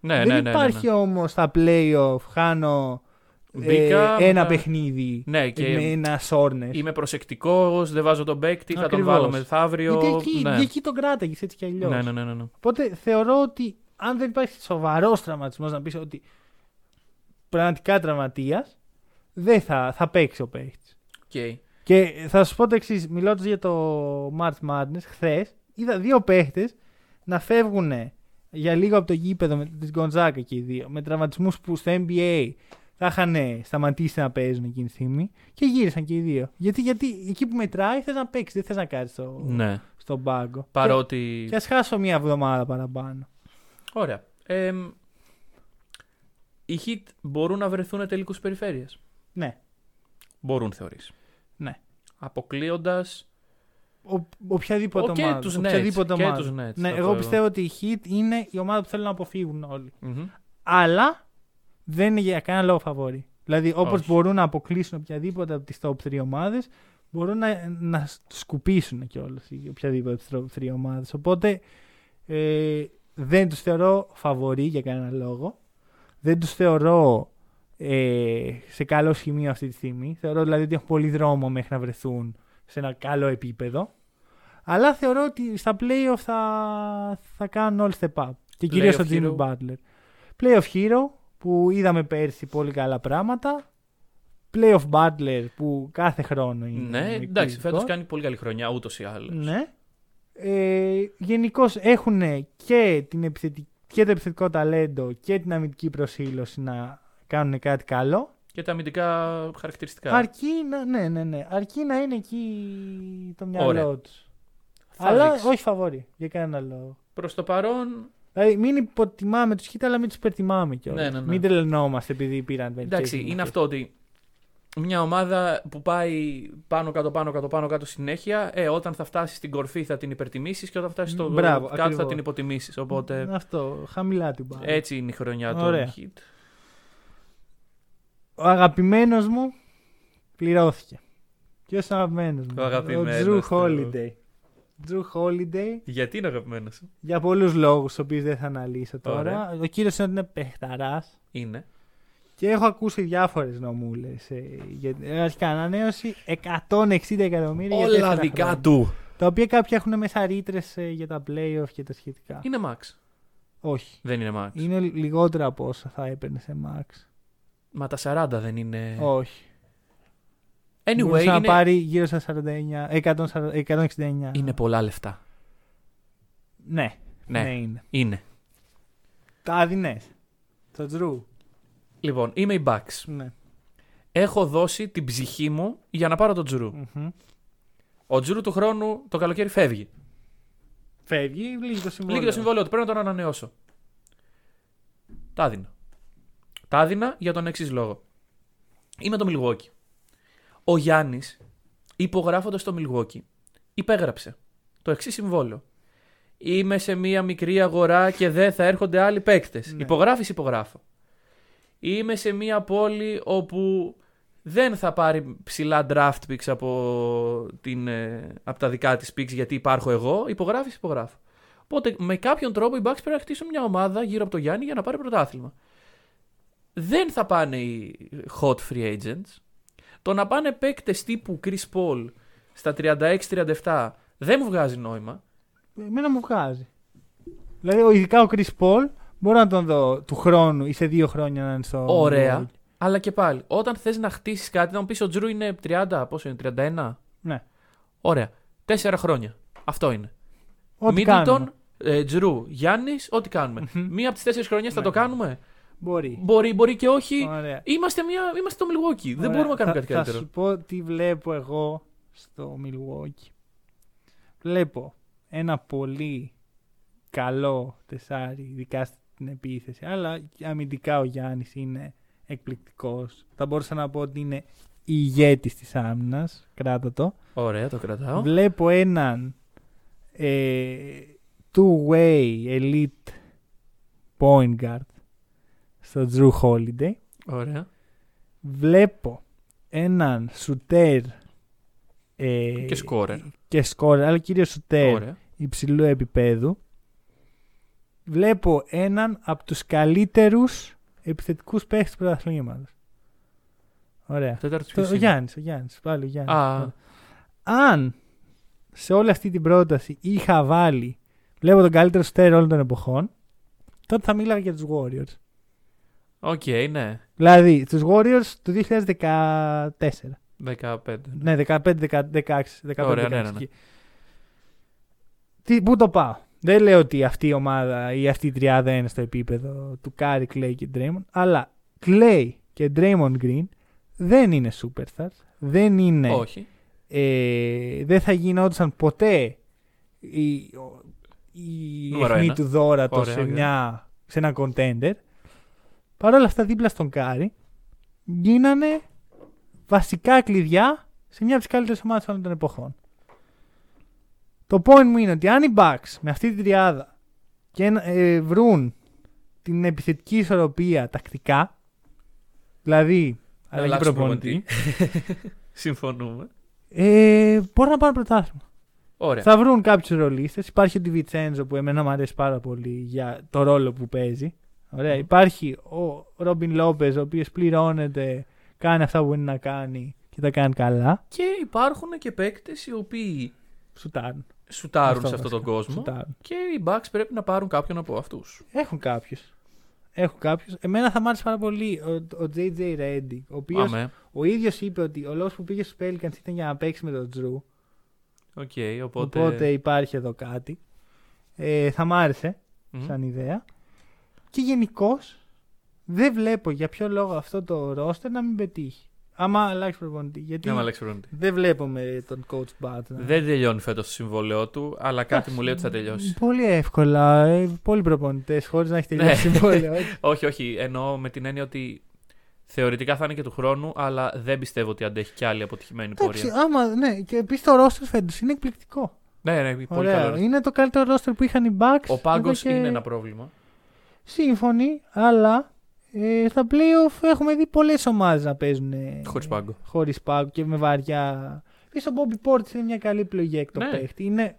B: Ναι,
A: δεν
B: ναι, ναι, ναι,
A: υπάρχει
B: ναι.
A: όμως στα playoff χάνω ε,
B: Μπήκα,
A: ένα
B: μετά-
A: παιχνίδι
B: Ναι, και
A: με ένα sore ναι.
B: είμαι προσεκτικός, δεν βάζω τον παίκτη, θα τον
A: Ακριβώς.
B: βάλω μεθαύριο.
A: Γιατί εκεί,
B: ναι.
A: γιατί εκεί τον κράταγες έτσι κι αλλιώς.
B: ναι, ναι, ναι, ναι, ναι.
A: Οπότε θεωρώ ότι αν δεν υπάρχει σοβαρός τραυματισμός να πεις ότι πραγματικά τραυματίας, δεν θα, θα παίξει ο παίχτης.
B: Οκ.
A: Και θα σου πω το εξής, μιλώντας για το March Madness, χθες είδα δύο παίχτες να φεύγουν για λίγο από το γήπεδο με της Gonzaga και οι δύο, με τραυματισμούς που στο NBA θα είχαν σταματήσει να παίζουν εκείνη τη στιγμή και γύρισαν και οι δύο. Γιατί, γιατί εκεί που μετράει θες να παίξεις, δεν θες να κάτσεις στο,
B: Ναι.
A: στον πάγκο.
B: Παρότι.
A: Και, και ας χάσω μία εβδομάδα παραπάνω.
B: Ωραία. Εμ, οι Heat μπορούν να βρεθούν τελικούς περιφέρεια.
A: Ναι,
B: Μπορούν, θεωρείς;
A: ναι.
B: Αποκλείοντα.
A: Ο, οποιαδήποτε
B: Ο- και
A: ομάδα.
B: τους
A: οποιαδήποτε
B: Nets, και
A: ομάδα.
B: τους Nets,
A: ναι,
B: θα
A: εγώ
B: πω εγώ.
A: πιστεύω ότι η Heat είναι η ομάδα που θέλουν να αποφύγουν όλοι. Αλλά δεν είναι για κανένα λόγο φαβόρη. Δηλαδή, όπως
B: Όχι.
A: μπορούν να αποκλείσουν οποιαδήποτε από τις top 3 ομάδες, μπορούν να, να σκουπίσουν κιόλας οποιαδήποτε από τις top 3 ομάδες. Οπότε ε, δεν τους θεωρώ φαβορή για κανένα λόγο. Δεν τους θεωρώ ε, σε καλό σημείο αυτή τη στιγμή. Θεωρώ δηλαδή ότι έχουν πολύ δρόμο μέχρι να βρεθούν σε ένα καλό επίπεδο. Αλλά θεωρώ ότι στα playoff θα, θα κάνουν all step up. Και κυρίως
B: Playoff
A: ο Jimmy
B: hero.
A: Butler. Playoff Hero που είδαμε πέρσι πολύ καλά πράγματα. Playoff Butler που κάθε χρόνο είναι.
B: Ναι, εντάξει,
A: εκπληκτικός.
B: φέτος κάνει πολύ καλή χρονιά ούτως ή άλλως.
A: Ναι. Ε, Γενικώς έχουν και, την επιθετική, και το επιθετικό ταλέντο και την αμυντική προσήλωση να κάνουν κάτι καλό.
B: Και τα αμυντικά χαρακτηριστικά.
A: Αρκεί να, ναι, ναι, ναι. Αρκεί να είναι εκεί το
B: Ωραία.
A: μυαλό τους.
B: Θα
A: Αλλά
B: δείξεις.
A: όχι φαβόρη για κανένα λόγο.
B: Προς το παρόν,
A: Δηλαδή μην υποτιμάμε τους χίτα, αλλά μην τους υπερτιμάμε κιόλας.
B: Ναι, ναι, ναι.
A: Μην τρελνόμαστε επειδή πήραν
B: εντάξει,
A: bench
B: είναι αυτό ότι μια ομάδα που πάει πάνω κάτω, πάνω κάτω, πάνω κάτω συνέχεια, ε, όταν θα φτάσει στην κορφή θα την υπερτιμήσεις και όταν φτάσει στο
A: Μπράβο,
B: κάτω θα
A: ακριβώς.
B: την υποτιμήσεις. Οπότε
A: Αυτό, χαμηλά την πάρα.
B: έτσι είναι η χρονιά
A: Ωραία.
B: του Hit.
A: Ο αγαπημένος μου πληρώθηκε. Ποιος είναι ο αγαπημένος μου,
B: Ο αγαπημένος
A: Drew
B: του.
A: Holiday. Drew Holiday
B: Γιατί είναι αγαπημένος σου;
A: για πολλούς λόγους, τους οποίους δεν θα αναλύσω τώρα.
B: Ωραία.
A: Ο κύριος είναι ότι είναι παιχταράς
B: Είναι.
A: και έχω ακούσει διάφορες νομούλες. Ε, για- αρχικά ανανέωση 160 εκατομμύρια. για
B: Όλα
A: τέσσερα
B: δικά
A: χρόνια.
B: του.
A: Τα οποία κάποιοι έχουν μέσα ρήτρες για τα playoff και τα σχετικά.
B: Είναι Max.
A: Όχι.
B: Δεν είναι Max.
A: Είναι λιγότερα από όσα θα έπαιρνε σε Max.
B: Μα τα 40 δεν είναι.
A: Όχι.
B: Anyway,
A: Μπορούσε να
B: είναι...
A: πάρει γύρω στα 49, 140, 169.
B: είναι πολλά λεφτά.
A: Ναι.
B: Ναι.
A: ναι είναι.
B: Είναι.
A: Τα άδεινε. Το Τζρου.
B: Λοιπόν, είμαι η Bucks.
A: Ναι.
B: Έχω δώσει την ψυχή μου για να πάρω τον Τζουρού.
A: Μμμ.
B: Ο Τζουρού του χρόνου το καλοκαίρι φεύγει.
A: Φεύγει, λύγει το συμβόλαιο.
B: Λύγει το συμβόλαιο του, πρέπει να τον ανανεώσω. Τα έδινα. Τα έδινα για τον εξής λόγο. Είμαι το Milwaukee. Ο Γιάννης, υπογράφοντας το Milwaukee, υπέγραψε το εξής συμβόλαιο. Είμαι σε μία μικρή αγορά και δεν θα έρχονται άλλοι παίκτες.
A: Ναι.
B: Υπογράφεις, υπογράφω. Είμαι σε μία πόλη όπου Δεν θα πάρει ψηλά draft picks από, την, ε, από τα δικά της picks γιατί υπάρχω εγώ. Υπογράφεις, υπογράφω. Οπότε με κάποιον τρόπο οι Bucks πρέπει να χτίσουν μια ομάδα γύρω από το Γιάννη για να πάρει πρωτάθλημα. Δεν θα πάνε οι hot free agents. Το να πάνε παίκτες τύπου Chris Paul στα 36-37 δεν μου βγάζει νόημα.
A: Εμένα μου βγάζει. Δηλαδή, ο- ειδικά ο Chris Paul μπορώ να τον δω του χρόνου ή σε δύο χρόνια να είναι στο.
B: Ωραία. Αλλά και πάλι, όταν θες να χτίσεις κάτι, να μου πεις ο Τζρου είναι 30, πόσο είναι, 31.
A: Ναι.
B: Ωραία. Τέσσερα χρόνια. Αυτό είναι.
A: Ό,τι
B: Μίτλτον,
A: κάνουμε.
B: ε, Τζρου, Γιάννης, ό,τι κάνουμε. Μία από τις τέσσερις χρονιές θα
A: Ναι.
B: το κάνουμε;
A: Μπορεί.
B: Μπορεί, μπορεί και όχι.
A: Ωραία.
B: Είμαστε, μια, είμαστε το Milwaukee. Δεν
A: Ωραία.
B: μπορούμε να κάνουμε
A: θα,
B: κάτι καλύτερο.
A: Θα σου πω τι βλέπω εγώ στο Milwaukee. Βλέπω ένα πολύ καλό τεσάρι, ειδικά στην επίθεση. Αλλά αμυντικά ο Γιάννης είναι εκπληκτικός. Θα μπορούσα να πω ότι είναι ηγέτης της άμυνας. Κράτα το.
B: Ωραία, το κρατάω.
A: Βλέπω έναν ε, two-way elite point guard στο Drew Holiday.
B: Ωραία.
A: Βλέπω έναν σουτέρ ε,
B: Και σκόρερ.
A: και σκόρερ, αλλά κυρίως σουτέρ
B: Ωραία.
A: υψηλού επίπεδου. Βλέπω έναν από τους καλύτερους επιθετικούς παίχτες του πρωταθλήματος. Ωραία.
B: Τέταρτος
A: Το,
B: ποιος
A: ο
B: είναι;
A: Γιάννης, ο Γιάννης, πάλι ο Γιάννης.
B: Α.
A: Αν σε όλη αυτή την πρόταση είχα βάλει, βλέπω τον καλύτερο σουτέρ όλων των εποχών, τότε θα μίλαγα για τους Warriors.
B: Οκ, ναι.
A: Δηλαδή, τους Warriors του 2014.
B: 15.
A: Ναι, 15, 16, 15,
B: Ωραία,
A: 16.
B: ναι, ναι, ναι.
A: εκεί. Τι, πού το πάω; Δεν λέω ότι αυτή η ομάδα ή αυτή η τριάδα είναι στο επίπεδο του Κάρι, Clay και Draymond, αλλά Clay και Draymond Green δεν είναι superstars, δεν είναι,
B: Όχι.
A: ε, δεν θα γινόντουσαν ποτέ η, η
B: Νούμερο
A: αιχμή
B: ένα.
A: του δόρατος
B: Ωραία,
A: σε,
B: ωραία.
A: μια, σε ένα contender. Παρ' όλα αυτά δίπλα στον Κάρι γίνανε βασικά κλειδιά σε μια από τις καλύτερες ομάδες όλων των εποχών. Το point μου είναι ότι αν οι Bucks με αυτή την τριάδα και ε, βρουν την επιθετική ισορροπία τακτικά, δηλαδή αλλαγή
B: αλλάξουν
A: προπονητή,
B: Συμφωνούμε.
A: ε, μπορούν να πάρουν πρωτάθλημα.
B: Ωραία.
A: Θα βρουν κάποιους ρολίστες. Υπάρχει ο Ντιβιτσέντζο που εμένα μου αρέσει πάρα πολύ για το ρόλο που παίζει. Ωραία. Υπάρχει ο Ρόμπιν Λόπες, ο οποίος πληρώνεται, κάνει αυτά που είναι να κάνει και τα κάνει καλά.
B: Και υπάρχουν και παίκτες οι οποίοι
A: Σουτάρουν.
B: σουτάρουν
A: Αυτό
B: σε αυτόν τον
A: βασικά.
B: κόσμο.
A: Σουτάρουν.
B: Και οι Bucks πρέπει να πάρουν κάποιον από αυτούς.
A: Έχουν κάποιους. Έχουν κάποιους. Εμένα θα μ' άρεσε πάρα πολύ ο, ο JJ Reddick, ο οποίος
B: Αμέ.
A: ο ίδιος είπε ότι ο λόγος που πήγε στους Pelicans ήταν για να παίξει με τον Τζρου.
B: Οκ, οπότε.
A: Οπότε υπάρχει εδώ κάτι. Ε, θα μ' άρεσε
B: Μμμ.
A: σαν ιδέα. Και γενικώς δεν βλέπω για ποιο λόγο αυτό το ρόστερ να μην πετύχει. Άμα αλλάξει προπονητή. Γιατί
B: Να με αλλάξει προπονητή.
A: δεν βλέπουμε τον coach Bud. να-
B: Δεν τελειώνει φέτος το συμβόλαιό του, αλλά κάτι μου λέει ότι θα τελειώσει.
A: Πολύ εύκολα. Ε, πολλοί προπονητές χωρίς να έχει τελειώσει
B: Ναι.
A: συμβόλαιο. έτσι.
B: όχι, όχι. Εννοώ με την έννοια ότι θεωρητικά θα είναι και του χρόνου, αλλά δεν πιστεύω ότι αντέχει κι άλλη αποτυχημένη
A: Εντάξει,
B: πορεία.
A: άμα, ναι, και επίσης το ρόστερ φέτος είναι εκπληκτικό.
B: Ναι, ναι, πολύ
A: Ωραία.
B: καλό.
A: Είναι το καλύτερο ρόστερ που είχαν οι Bucks.
B: Ο πάγκος
A: εδώ και-
B: είναι ένα πρόβλημα.
A: Σύμφωνοι, αλλά ε, στα playoff έχουμε δει πολλές ομάδες να παίζουν ε,
B: Χωρίς πάγκο.
A: χωρίς πάγκο και με βαριά. Επίση ο Bobby Portis είναι μια καλή επιλογή εκ το
B: Ναι.
A: παίχτη. Είναι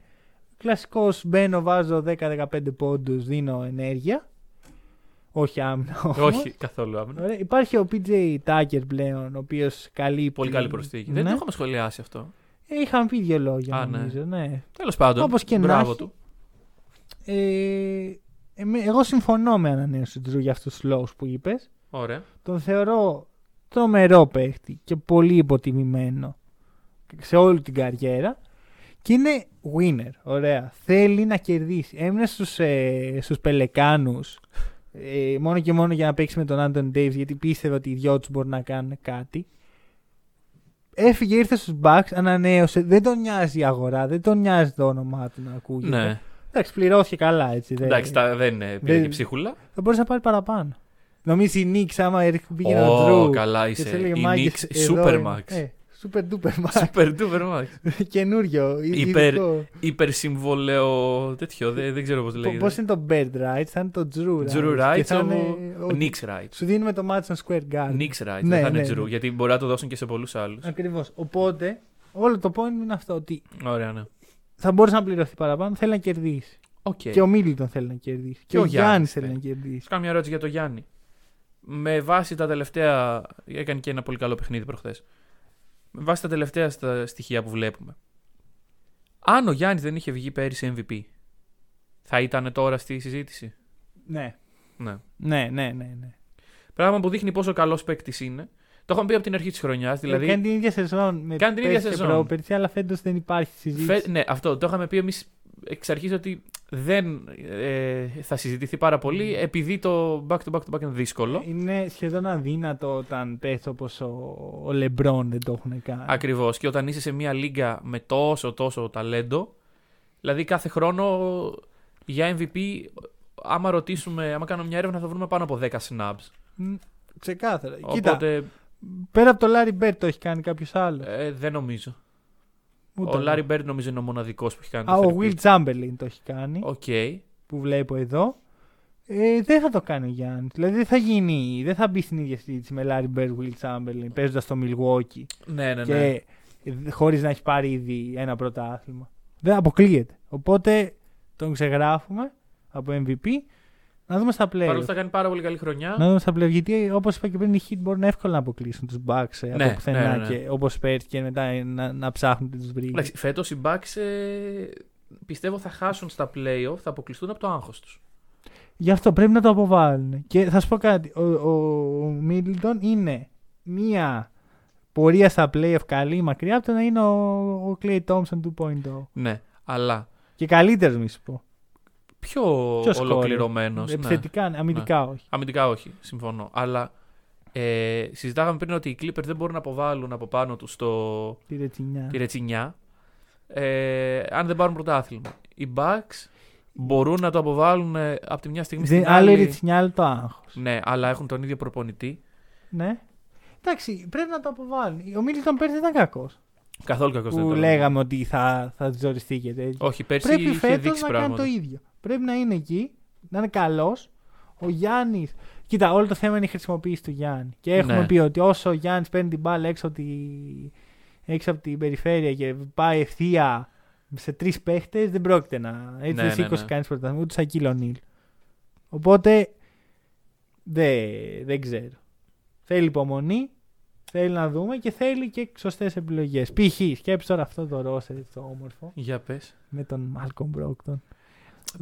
A: κλασικός. Μπαίνω, βάζω 10-15 πόντους, δίνω ενέργεια. Όχι άμυνα. όμως.
B: Όχι, καθόλου άμυνα.
A: Ωραία. Υπάρχει ο PJ Tucker πλέον, ο οποίος καλύπτει.
B: Πολύ καλή προσθήκη.
A: Ναι.
B: Δεν το είχαμε σχολιάσει αυτό.
A: Ε, είχαμε πει δύο λόγια,
B: Α, ναι.
A: νομίζω. Ναι.
B: Τέλος πάντων.
A: Όπως και να
B: μπράβο
A: έχει.
B: του.
A: Ε, εμέ- εγώ συμφωνώ με ανανέωση του Τζρου για αυτούς τους λόγους που είπες.
B: Ωραία.
A: Τον θεωρώ τρομερό παίχτη και πολύ υποτιμημένο σε όλη την καριέρα. Και είναι winner. Ωραία. Θέλει να κερδίσει. Έμεινε στους, ε, στους Πελεκάνους ε, μόνο και μόνο για να παίξει με τον Άντων Davis γιατί πίστευε ότι οι δυο τους μπορούν να κάνουν κάτι. Έφυγε, ήρθε στους Bucks, ανανέωσε. Δεν τον νοιάζει η αγορά, δεν τον νοιάζει το όνομά του να ακούγεται.
B: Ναι.
A: Εντάξει, πληρώθηκε καλά έτσι. δεν-
B: Εντάξει, τα- δεν είναι πήρε
A: δεν-
B: και ψίχουλα.
A: Θα μπορούσε να πάρει παραπάνω. Νομίζω η Νίξ, άμα έρχε- πήγαινε ο
B: Ω,
A: Drew.
B: καλά
A: και
B: είσαι.
A: της έλεγε,
B: Η
A: «Μάγκες,
B: Knicks
A: εδώ
B: Super
A: είναι».
B: Max.
A: Ε, super duper max.
B: Super duper max.
A: Καινούριο. ει-
B: Υπερ-
A: ειδικό.
B: Υπερσυμβόλαιο τέτοιο, δεν, δεν ξέρω πώς
A: Πο-
B: λέγεται.
A: Πώς είναι το Bird Rights, θα είναι το Jrue Rights.
B: Jrue
A: Και
B: Rights,
A: θα είναι
B: όπου-
A: ο-
B: Knicks right.
A: Σου δίνουμε το Madison Square Garden.
B: Knicks right.
A: Ναι,
B: δεν θα είναι
A: ναι,
B: Τζρου.
A: ναι.
B: Γιατί μπορεί να το δώσουν και σε πολλούς άλλους.
A: Ακριβώς. Οπότε, όλο το point είναι αυτό ότι
B: Ωραία, ναι.
A: Θα μπορούσε να πληρωθεί παραπάνω, θέλει να κερδίσεις.
B: Οκ.
A: Και ο Μίλτον θέλει να κερδίσει. Και,
B: ο
A: ο Γιάννης
B: Γιάννης,
A: θέλει
B: ναι.
A: να κερδίσει.
B: Θα κάνω μια ερώτηση για τον Γιάννη. Με βάση τα τελευταία. Έκανε και ένα πολύ καλό παιχνίδι προχθές. Με βάση τα τελευταία στα στοιχεία που βλέπουμε. Αν ο Γιάννης δεν είχε βγει πέρυσι MVP, θα ήταν τώρα στη συζήτηση;
A: Ναι.
B: Ναι.
A: Ναι, ναι, ναι. ναι.
B: Πράγμα που δείχνει πόσο καλός παίκτης είναι. Το είχαμε πει από την αρχή της χρονιάς. Δηλαδή,
A: Κάνει την ίδια σεζόν με
B: Κάνει την ίδια
A: πέρσι και
B: σεζόν.
A: πρόπερσι, αλλά φέτος δεν υπάρχει συζήτηση.
B: Φε- ναι, αυτό το είχαμε πει εμείς εξ αρχής ότι δεν ε, θα συζητηθεί πάρα πολύ επειδή το back to back to back είναι δύσκολο.
A: Είναι σχεδόν αδύνατο όταν πέφτει όπως ο, ο Λεμπρόν δεν το έχουν κάνει.
B: Ακριβώς. Και όταν είσαι σε μια λίγα με τόσο τόσο ταλέντο, δηλαδή κάθε χρόνο για MVP, άμα ρωτήσουμε, άμα κάνουμε μια έρευνα, θα βρούμε πάνω από 10 snaps.
A: Μ, Ξεκάθαρα. Κοίτα,
B: Οπότε
A: πέρα από το Larry Bird το έχει κάνει κάποιος άλλος.
B: ε, δεν νομίζω.
A: Ούτε
B: ο
A: εγώ.
B: Larry Bird νομίζω είναι ο μοναδικός που έχει κάνει.
A: Α,
B: το
A: ο
B: 3
A: Will Chamberlain το έχει κάνει,
B: Οκ.
A: που βλέπω εδώ. Ε, δεν θα το κάνει ο Γιάννης. Δηλαδή δεν θα γίνει, δεν θα μπει στην ίδια συζήτηση με Larry Bird, Wilt Chamberlain, παίζοντας στο Milwaukee
B: Ναι, ναι, ναι.
A: και χωρίς να έχει πάρει ήδη ένα πρωτάθλημα. Δεν αποκλείεται. Οπότε τον ξεγράφουμε από MVP. Να δούμε στα
B: Παρ' όλα
A: playoffs.
B: αυτά θα κάνει πάρα πολύ καλή χρονιά.
A: Να δούμε στα playoffs. Γιατί όπως είπα και πριν, οι Heat μπορούν εύκολα να αποκλείσουν τους Bucks ε,
B: Ναι,
A: από πουθενά
B: ναι, ναι, ναι.
A: και όπως πέρσι και μετά να, να ψάχνουν τι βρήκε.
B: Εντάξει, φέτος οι Bucks ε, πιστεύω θα χάσουν στα playoff, θα αποκλειστούν από το άγχος τους.
A: Γι' αυτό πρέπει να το αποβάλουν. Και θα σου πω κάτι. Ο, ο Μίλτον είναι μία πορεία στα playoff καλή μακριά από το να είναι ο, ο Clay Thompson 2.0.
B: Ναι, αλλά
A: Και καλύτερος, μη σου πω.
B: Πιο,
A: Πιο scorer.
B: ολοκληρωμένος.
A: Επιθετικά, ναι. αμυντικά όχι.
B: Αμυντικά όχι, συμφωνώ. Αλλά ε, συζητάγαμε πριν ότι οι Clippers δεν μπορούν να αποβάλουν από πάνω τους το,
A: Τη ρετσινιά.
B: τη ρετσινιά ε, αν δεν πάρουν πρωτάθλημα. Οι Bucks μπορούν να το αποβάλουν ε, από τη μια στιγμή στην
A: Δεν, άλλο η
B: άλλη.
A: ρετσινιά, άλλο το άγχος.
B: Ναι, αλλά έχουν τον ίδιο προπονητή.
A: Ναι. Εντάξει, πρέπει να το αποβάλουν. Ο Μίλτον πέρσι δεν ήταν κακός.
B: Καθόλου κακός δεν
A: Που
B: ήταν.
A: λέγαμε ότι θα, θα ζοριστεί και τέτοιο.
B: Όχι, πέρσι
A: Πρέπει
B: είχε
A: φέτος
B: δείξει
A: να κάνει
B: πράγματα.
A: το ίδιο. Πρέπει να είναι εκεί, να είναι καλός. Ο Γιάννης. Κοίτα, όλο το θέμα είναι η χρησιμοποίηση του Γιάννη. Και έχουμε
B: Ναι.
A: πει ότι όσο ο Γιάννης παίρνει την μπάλα έξω από, τη... έξω από την περιφέρεια και πάει ευθεία σε τρεις παίχτες, δεν πρόκειται να. Έτσι
B: Ναι,
A: δεν
B: ναι,
A: σήκωσε
B: ναι.
A: κανείς πρωτάθλημα, ούτε σαν Κίλο Νίλ. Οπότε δεν, δεν ξέρω. Θέλει υπομονή, θέλει να δούμε και θέλει και σωστές επιλογές. Π.χ. σκέψει τώρα αυτό το ρόστερ το όμορφο
B: Για πες.
A: με τον Μάλκομ Μπρόκτον.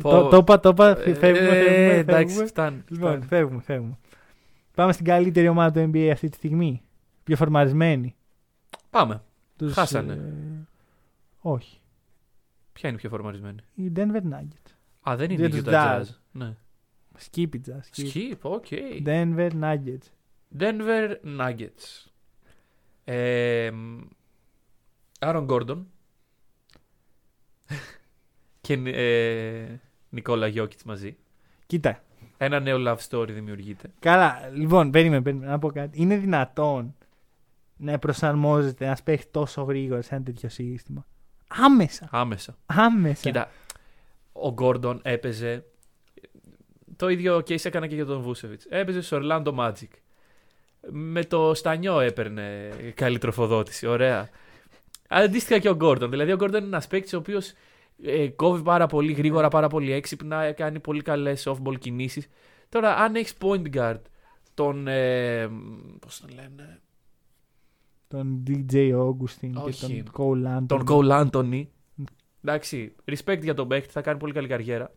B: Πω-
A: Το, το είπα, το είπα.
B: Ε,
A: Φεύγουμε,
B: ε,
A: φεύγουμε.
B: εντάξει,
A: φεύγουμε.
B: φτάνει.
A: Λοιπόν,
B: φτάνει.
A: φεύγουμε, φεύγουμε. Πάμε στην καλύτερη ομάδα του NBA αυτή τη στιγμή. Πιο φορμαρισμένη.
B: Πάμε.
A: Τους,
B: Χάσανε.
A: ε, όχι.
B: Ποια είναι η πιο φορμαρισμένη;
A: Οι Denver Nuggets.
B: Α, δεν είναι
A: Για
B: η
A: τους
B: Utah Jazz.
A: Jazz.
B: Ναι.
A: Skipitza. Skip.
B: Skip, OK.
A: Denver Nuggets.
B: Denver Nuggets. Ε, Aaron Gordon. Και ε, Νικόλα Γιώκητς μαζί.
A: Κοίτα.
B: Ένα νέο love story δημιουργείται.
A: Καλά, λοιπόν, περίμενε, περίμενε να πω κάτι. Είναι δυνατόν να προσαρμόζεται ένας παίχτης τόσο γρήγορα σε ένα τέτοιο σύστημα; Άμεσα.
B: Άμεσα.
A: Άμεσα.
B: Κοίτα, ο Γκόρντον έπαιζε. Το ίδιο case έκανα και για τον Βούσεβιτ. Έπαιζε στο Orlando Magic. Με το Στανιό έπαιρνε καλή τροφοδότηση. Ωραία. Αντίστοιχα και ο Γκόρντον. Δηλαδή, ο Γκόρντον είναι ένας παίκτης ο οποίος ε, κόβει πάρα πολύ γρήγορα, πάρα πολύ έξυπνα, κάνει πολύ καλές off-ball κινήσεις. Τώρα, αν έχεις point guard τον. Ε, Πώς τον λένε.
A: Τον DJ Augustin και
B: Όχι.
A: τον Cole Anthony.
B: Τον Cole Anthony. Εντάξει, respect για τον παίκτη, θα κάνει πολύ καλή καριέρα.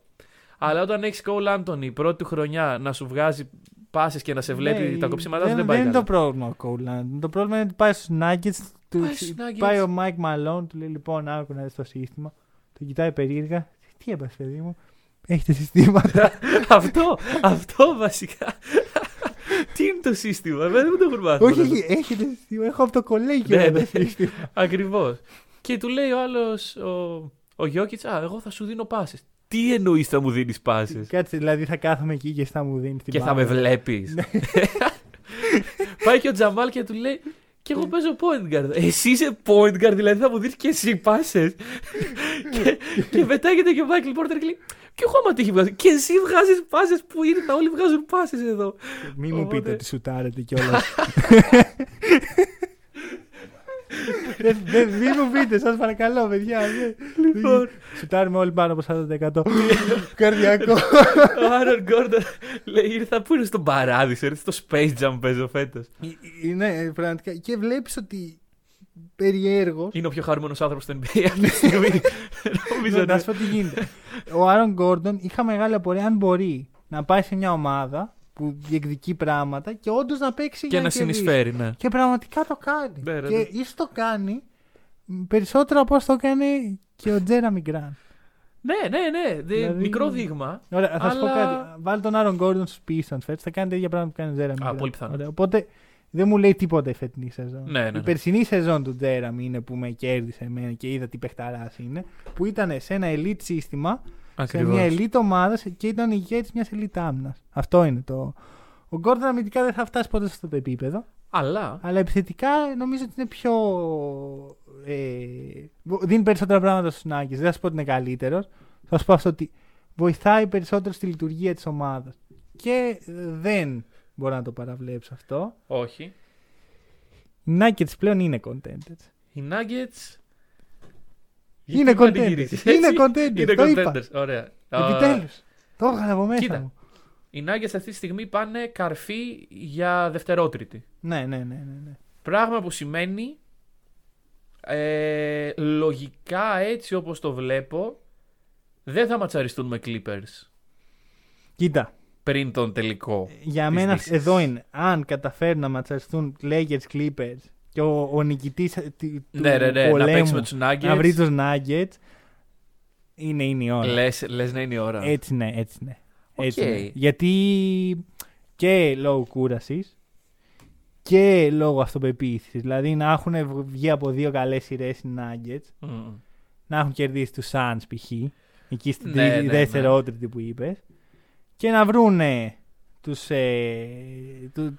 B: Αλλά όταν έχεις Cole Anthony πρώτη του χρονιά να σου βγάζει πάσες και να σε βλέπει
A: Ναι,
B: τα κοψίματά σου,
A: δεν,
B: δεν πάει
A: είναι
B: καλά.
A: το πρόβλημα ο Cole Anthony. Το πρόβλημα είναι ότι πάει στους Nuggets. Του,
B: Πάει στους Nuggets.
A: πάει ο Mike Malone, του λέει λοιπόν άκου να δεις το σύστημα. Το κοιτάει περίεργα. Τι έπασε παιδί μου; Έχετε συστήματα.
B: αυτό, αυτό βασικά. Τι είναι το σύστημα, εμένα δεν μου το έχουν μάθει.
A: Όχι, όχι, έχετε σύστημα. Έχω από το κολέγιο
B: Ναι,
A: εδώ
B: ναι.
A: σύστημα.
B: Ακριβώς. Και του λέει ο άλλος, ο, ο Γιώκητς, Α, εγώ θα σου δίνω πάσες. Τι εννοείς θα μου δίνεις πάσες;
A: Κάτσε, δηλαδή θα κάθομαι εκεί και θα μου δίνεις την
B: Και θα
A: μπάλα.
B: με βλέπεις. Πάει και ο Τζαμάλ και του λέει, Και εγώ παίζω point guard. Εσύ είσαι point guard, δηλαδή θα μου δεις και εσύ πάσες. και, και πετάγεται και ο Μάικλ Πόρτερ και λέει: Ποιο χώμα τύχη βγάζει. Και εσύ βγάζεις πάσες που ήρθα. Όλοι βγάζουν πάσες εδώ.
A: Μην μου
B: Οπότε-
A: πείτε ότι σουτάρετε κιόλας. Δεν- δεν- Μην μου πείτε, σας παρακαλώ, παιδιά. δεν-
B: Λοιπόν.
A: Σουτάρουμε όλοι πάνω από 40%. Καρδιακό.
B: ο Άρον Γκόρντον λέει: Ήρθα που είναι στον παράδεισο. Ήρθα στο Space Jam παίζω φέτος.
A: Είναι πραγματικά. Και βλέπεις ότι περιέργω.
B: Είναι ο πιο χαρούμενος άνθρωπος στο NBA αυτή τη στιγμή. Νομίζω
A: Να
B: ότι.
A: σου πω τι γίνεται. Ο Άρον Γκόρντον είχα μεγάλη απορία αν μπορεί να πάει σε μια ομάδα που διεκδικεί πράγματα και όντως να παίξει
B: Και
A: για
B: να
A: κερδίσει.
B: συνεισφέρει, ναι.
A: Και πραγματικά το κάνει.
B: Ναι, ρε,
A: και
B: ναι.
A: ίσως το κάνει μ, περισσότερο από όσο το έκανε και ο Τζέραμι Γκραν.
B: Ναι, ναι, ναι. Δε-
A: Δηλαδή-
B: Μικρό δείγμα.
A: Ωραία, θα σου πω
B: Αλλά-
A: κάτι. Βάλει τον Άρον Γκόρντον στους Pistons φέτο, θα κάνει τα ίδια πράγματα που κάνει ο Τζέραμι.
B: Α,
A: Γκραν.
B: πολύ πιθανό.
A: Ωραία, Οπότε δεν μου λέει τίποτα η φετινή σεζόν.
B: Ναι, ναι,
A: Η
B: ναι.
A: περσινή σεζόν του Τζέραμι είναι που με κέρδισε εμένα και είδα τι παιχταράς είναι. Που ήταν σε ένα elite σύστημα σε μια elite ομάδα και ήταν ηγέτης μιας elite άμυνας. Αυτό είναι το. Ο Γκόρντον αμυντικά δεν θα φτάσει ποτέ σε αυτό το επίπεδο.
B: Αλλά.
A: Αλλά επιθετικά νομίζω ότι είναι πιο. Ε, δίνει περισσότερα πράγματα στους Νάγκε. Δεν θα σου πω ότι είναι καλύτερος. Θα σου πω αυτό ότι βοηθάει περισσότερο στη λειτουργία της ομάδας. Και ε, δεν μπορώ να το παραβλέψω αυτό.
B: Όχι.
A: Οι Nuggets πλέον είναι contenders.
B: Οι Nuggets.
A: Είναι
B: Γιατί
A: contenders.
B: πανηγυρίζεις,
A: Είναι
B: έτσι;
A: contenders,
B: Είναι
A: το είπα.
B: contenders. Ωραία.
A: Επιτέλους. Το έβγαλα από μέσα
B: κοίτα.
A: μου.
B: Οι Nuggets αυτή τη στιγμή πάνε καρφί για δευτερότριτη.
A: Ναι, ναι, ναι. ναι, ναι.
B: Πράγμα που σημαίνει ε, λογικά έτσι όπως το βλέπω δεν θα ματσαριστούν με Clippers
A: Κοίτα,
B: πριν τον τελικό.
A: για
B: της
A: μένα
B: Δύσης.
A: εδώ είναι. Αν καταφέρουν να ματσαριστούν Lakers Clippers και ο, ο νικητής του
B: Ναι, ναι, ναι, να
A: πολέμου
B: παίξει με τους Nuggets.
A: να βρει τους Nuggets, είναι, είναι η ώρα.
B: Λες, λες να είναι η ώρα.
A: Έτσι ναι, έτσι ναι. Έτσι
B: Οκ.
A: ναι. Γιατί και λόγω κούρασης και λόγω αυτοπεποίθησης. Δηλαδή να έχουν βγει από δύο καλές σειρές οι Nuggets,
B: Μμμ.
A: να έχουν κερδίσει τους Suns π.χ. Εκεί στην
B: Ναι,
A: τρίτη-
B: ναι,
A: δευτερότριτη που είπες. Και να βρούνε τους, ε, του,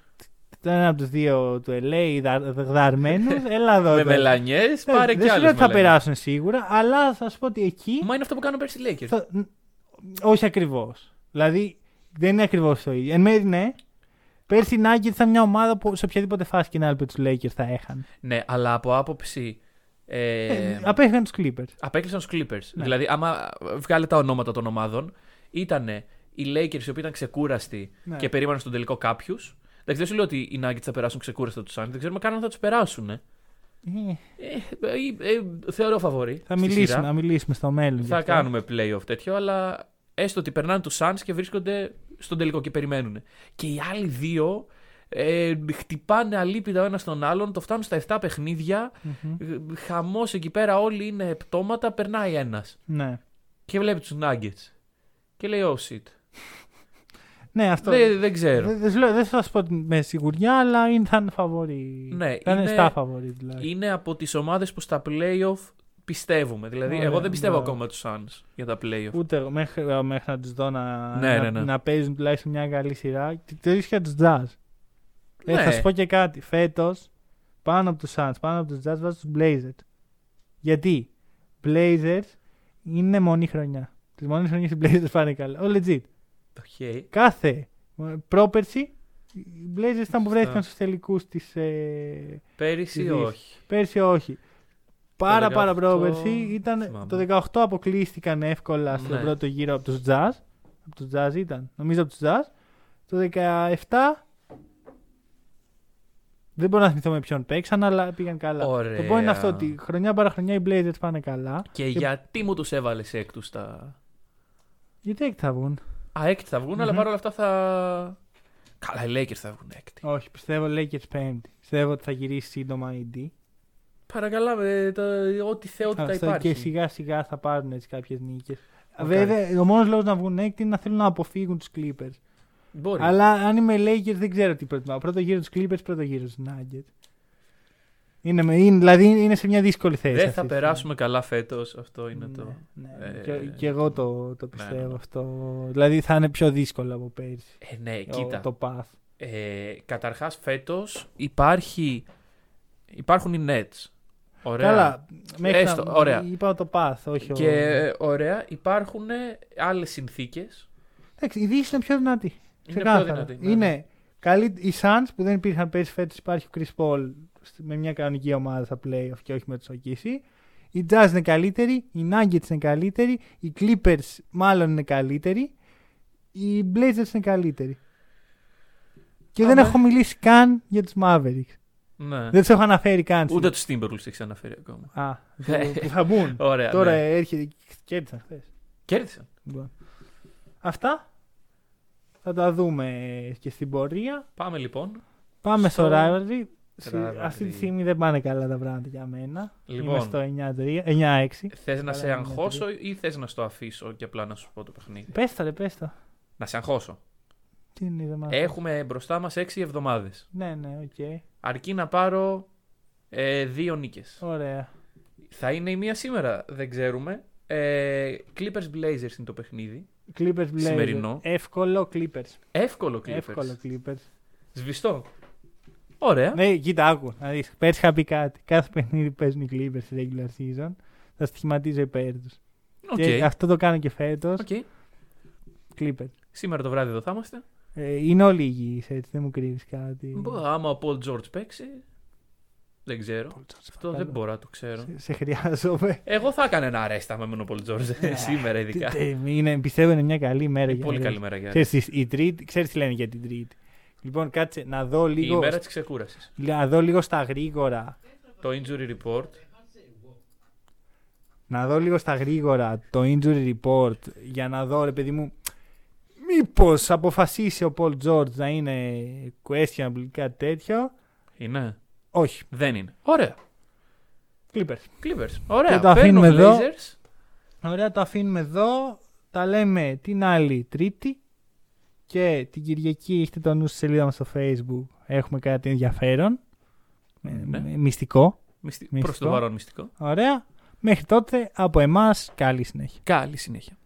A: το ένα από τους δύο του LA δαρμένους. Έλα εδώ.
B: Με
A: τώρα.
B: μελανιές
A: Ε,
B: πάρε
A: δεν
B: κι
A: σου
B: άλλες
A: λέω ότι θα
B: μελανιές.
A: περάσουν σίγουρα, αλλά θα σου πω ότι εκεί.
B: Μα είναι αυτό που κάνουν πέρσι οι Lakers.
A: θα- όχι ακριβώς. Δηλαδή δεν είναι ακριβώς το ίδιο. Εν μέρει ναι. Πέρσι οι Nuggets ήταν μια ομάδα που σε οποιαδήποτε φάση και να έλπε τους Lakers θα έχαν.
B: Ναι, αλλά από άποψη. Ε,
A: Ε, απέφυγαν τους Clippers.
B: απέκλεισαν τους Clippers.
A: Ναι.
B: Δηλαδή, άμα βγάλε τα ονόματα των ομάδων, ήταν οι Lakers οι οποίοι ήταν ξεκούραστοι
A: Ναι.
B: και περίμεναν στον τελικό κάποιους. Εντάξει, δεν σου λέω ότι οι Nuggets θα περάσουν ξεκούραστα τους Suns. Δεν ξέρουμε καν αν θα τους περάσουν. Ε.
A: Ε,
B: Ε, ε, ε, θεωρώ φαβορή.
A: θα
B: στη
A: μιλήσουμε,
B: σειρά.
A: να μιλήσουμε στο μέλλον. γι'
B: Θα
A: αυτό.
B: κάνουμε playoff τέτοιο, αλλά έστω ότι περνάνε τους Suns και βρίσκονται στον τελικό και περιμένουν. Και οι άλλοι δύο ε, χτυπάνε αλίπητα ο ένας τον άλλον, το φτάνουν στα 7 παιχνίδια.
A: Μμμ.
B: Χαμός εκεί πέρα, όλοι είναι πτώματα, περνάει ένας.
A: Ναι.
B: Και βλέπει τους Nuggets. Και λέει, oh shit.
A: Ναι, αυτό.
B: Δεν, δεν ξέρω.
A: Δεν, δεν, σου λέω- δεν θα σου πω με σιγουριά, αλλά είναι, θα είναι φαβορή.
B: Ναι,
A: θα είναι,
B: είναι-
A: στα φαβορή δηλαδή.
B: Είναι από τις ομάδες που στα playoff πιστεύουμε. Δηλαδή,
A: Ωραία,
B: εγώ δεν πιστεύω
A: μπράβο.
B: ακόμα τους Suns για τα playoff.
A: Ούτε εγώ μέχρι, μέχρι να τους δω να,
B: Ναι,
A: να,
B: ναι, ναι.
A: να παίζουν τουλάχιστον μια καλή σειρά. Και το ίδιο και τους Jazz. Ε,
B: Ναι.
A: θα σου πω και κάτι. Φέτος πάνω από τους Suns, πάνω από τους Jazz βάζω τους Blazers. Γιατί; Blazers είναι μόνη χρονιά. Τις μόνε χρονιές οι Blazers πάνε καλά. Ο legit.
B: Okay.
A: Κάθε ε, πρόπερση οι Blazers ήταν που βρέθηκαν
B: Σωστά.
A: στους τελικούς της. Ε,
B: Πέρυσι
A: Της
B: όχι.
A: Πέρσι όχι. Πάρα
B: 18
A: πάρα πρόπερσι ήταν.
B: θυμάμαι.
A: Το 18 αποκλείστηκαν εύκολα στον
B: Ναι.
A: πρώτο γύρο από τους Jazz. Από τους Jazz ήταν. Νομίζω από τους Jazz. Το 17 δεν μπορώ να θυμηθώ με ποιον παίξαν, αλλά πήγαν καλά.
B: Ωραία.
A: Το point είναι αυτό ότι χρονιά παρά χρονιά οι Blazers πάνε καλά.
B: Και, γιατί μου τους έβαλες έκτους τα.
A: Γιατί έκτη θα βγουν;
B: Α, έκτη θα βγουν,
A: Μμμ.
B: αλλά παρόλα αυτά θα. Καλά, οι Lakers θα βγουν έκτη.
A: Όχι, πιστεύω Lakers πέμπτη. Πιστεύω ότι θα γυρίσει σύντομα η D.
B: Παρακαλάμε, το, ό,τι θεότητα
A: Αυτό
B: υπάρχει.
A: και σιγά σιγά θα πάρουν έτσι κάποιες νίκες.
B: Μακάρι.
A: Βέβαια, ο μόνος λόγος να βγουν έκτη είναι να θέλουν να αποφύγουν τους Clippers.
B: Μπορεί.
A: Αλλά αν είμαι Lakers δεν ξέρω τι προτιμάω. Πρώτο γύρο τους Clippers, πρώτο γύρο τους Nuggets. Είναι, με- είναι, δηλαδή είναι σε μια δύσκολη θέση.
B: Δεν
A: αυτή
B: θα
A: τη
B: περάσουμε καλά φέτος. Αυτό
A: στιγμή.
B: είναι το.
A: Ναι, ναι.
B: Ε,
A: και, και εγώ το, το
B: ναι,
A: πιστεύω
B: ναι.
A: αυτό. Δηλαδή θα είναι πιο δύσκολο από πέρυσι.
B: Ε, ναι,
A: το-
B: κοίτα.
A: Το path.
B: Ε, καταρχάς φέτος υπάρχει Υπάρχουν οι Nets. Ωραία.
A: Καλά, μέχρι
B: Έστω,
A: να...
B: ωραία.
A: Είπα το path, όχι
B: Και
A: ο...
B: ε, ωραία, υπάρχουν άλλες συνθήκες.
A: Εντάξει, η Δύση είναι πιο δυνατή.
B: Είναι πιο
A: Ξεκάθαρα.
B: δυνατή, ναι,
A: Είναι καλή... οι Suns που δεν υπήρχαν πέρσι φέτος υπάρχει ο Chris Paul με μια κανονική ομάδα στα playoff και όχι με του Οκίση. Οι Jazz είναι καλύτεροι, οι Nuggets είναι καλύτεροι, οι Clippers μάλλον είναι καλύτεροι, οι Blazers είναι καλύτεροι. Και δεν
B: Αμέ.
A: έχω μιλήσει καν για τους Mavericks.
B: Ναι.
A: Δεν τους έχω αναφέρει καν.
B: Ούτε τους Timberwolves έχεις αναφέρει ακόμα.
A: Α, που- που θα μπουν.
B: Ωραία.
A: Τώρα
B: ναι.
A: έρχεται. Κέρδισαν χθες.
B: Κέρδισαν.
A: Αυτά. Θα τα δούμε και στην πορεία.
B: Πάμε λοιπόν.
A: Πάμε
B: Στο
A: στο rivalry.
B: Rivalry.
A: Αυτή τη στιγμή δεν πάνε καλά τα πράγματα για μένα.
B: Λοιπόν.
A: Είμαι στο 9-3 9-6.
B: Θες να
A: Καλά,
B: σε
A: ναι,
B: αγχώσω
A: ναι.
B: ή θες να στο αφήσω και απλά να σου πω το παιχνίδι;
A: Πες το, ρε, πες το.
B: Να σε αγχώσω.
A: Τι είναι η εβδομάδα;
B: Έχουμε μπροστά μας 6 εβδομάδες.
A: Ναι, ναι, οκ.
B: Αρκεί να πάρω ε, δύο νίκες.
A: Ωραία.
B: Θα είναι η μία σήμερα, δεν ξέρουμε. Ε, Clippers Blazers είναι το παιχνίδι.
A: Clippers Blazers.
B: Σημερινό.
A: Εύκολο Clippers.
B: Εύκολο Clippers.
A: Εύκολο Clippers.
B: Σβηστό. Ωραία.
A: Ναι, κοίτα, άκου. Να δεις. Πέρσι είχα πει κάτι. Κάθε παιχνίδι που παίζουν οι Clippers στη regular season θα στοιχηματίζω υπέρ τους.
B: Οκ.
A: Και αυτό το κάνω και φέτος.
B: OK.
A: Clippers.
B: Σήμερα το βράδυ εδώ θα είμαστε.
A: Ε, είναι όλοι υγιείς, έτσι, δεν μου κρύβεις κάτι.
B: Μπο, Άμα ο Paul George παίξει. Δεν ξέρω. Αυτό δεν
A: Καλό.
B: μπορώ να το ξέρω.
A: Σε, σε χρειάζομαι.
B: Εγώ θα έκανα ένα αρέστα με τον Paul George σήμερα ειδικά.
A: Ε, είναι, πιστεύω είναι μια καλή μέρα για
B: Πολύ
A: να-
B: καλή μέρα για
A: Ξέρεις, η- η τρίτη, ξέρεις τι λένε για την τρίτη. Λοιπόν, κάτσε να δω
B: η
A: λίγο,
B: ημέρα της ξεκούρασης.
A: να δω λίγο στα γρήγορα.
B: Το injury report.
A: Να δω λίγο στα γρήγορα το injury report για να δω, ρε παιδί μου, μήπως αποφασίσει ο Paul George να είναι questionable ή κάτι τέτοιο.
B: Είναι.
A: Όχι.
B: Δεν είναι. Ωραία.
A: Clippers.
B: Clippers. Ωραία.
A: Και το
B: Παίρνω
A: αφήνουμε εδώ.
B: Blazers.
A: Ωραία, το αφήνουμε εδώ. Τα λέμε την άλλη Τρίτη. Και την Κυριακή έχετε το νου στη σελίδα μας στο Facebook. Έχουμε κάτι ενδιαφέρον. Ε,
B: Ναι.
A: ε, Μυστικό.
B: Μυστι...
A: Μυστικό.
B: Προς το παρόν μυστικό.
A: Ωραία. Μέχρι τότε από εμάς καλή συνέχεια.
B: Καλή συνέχεια.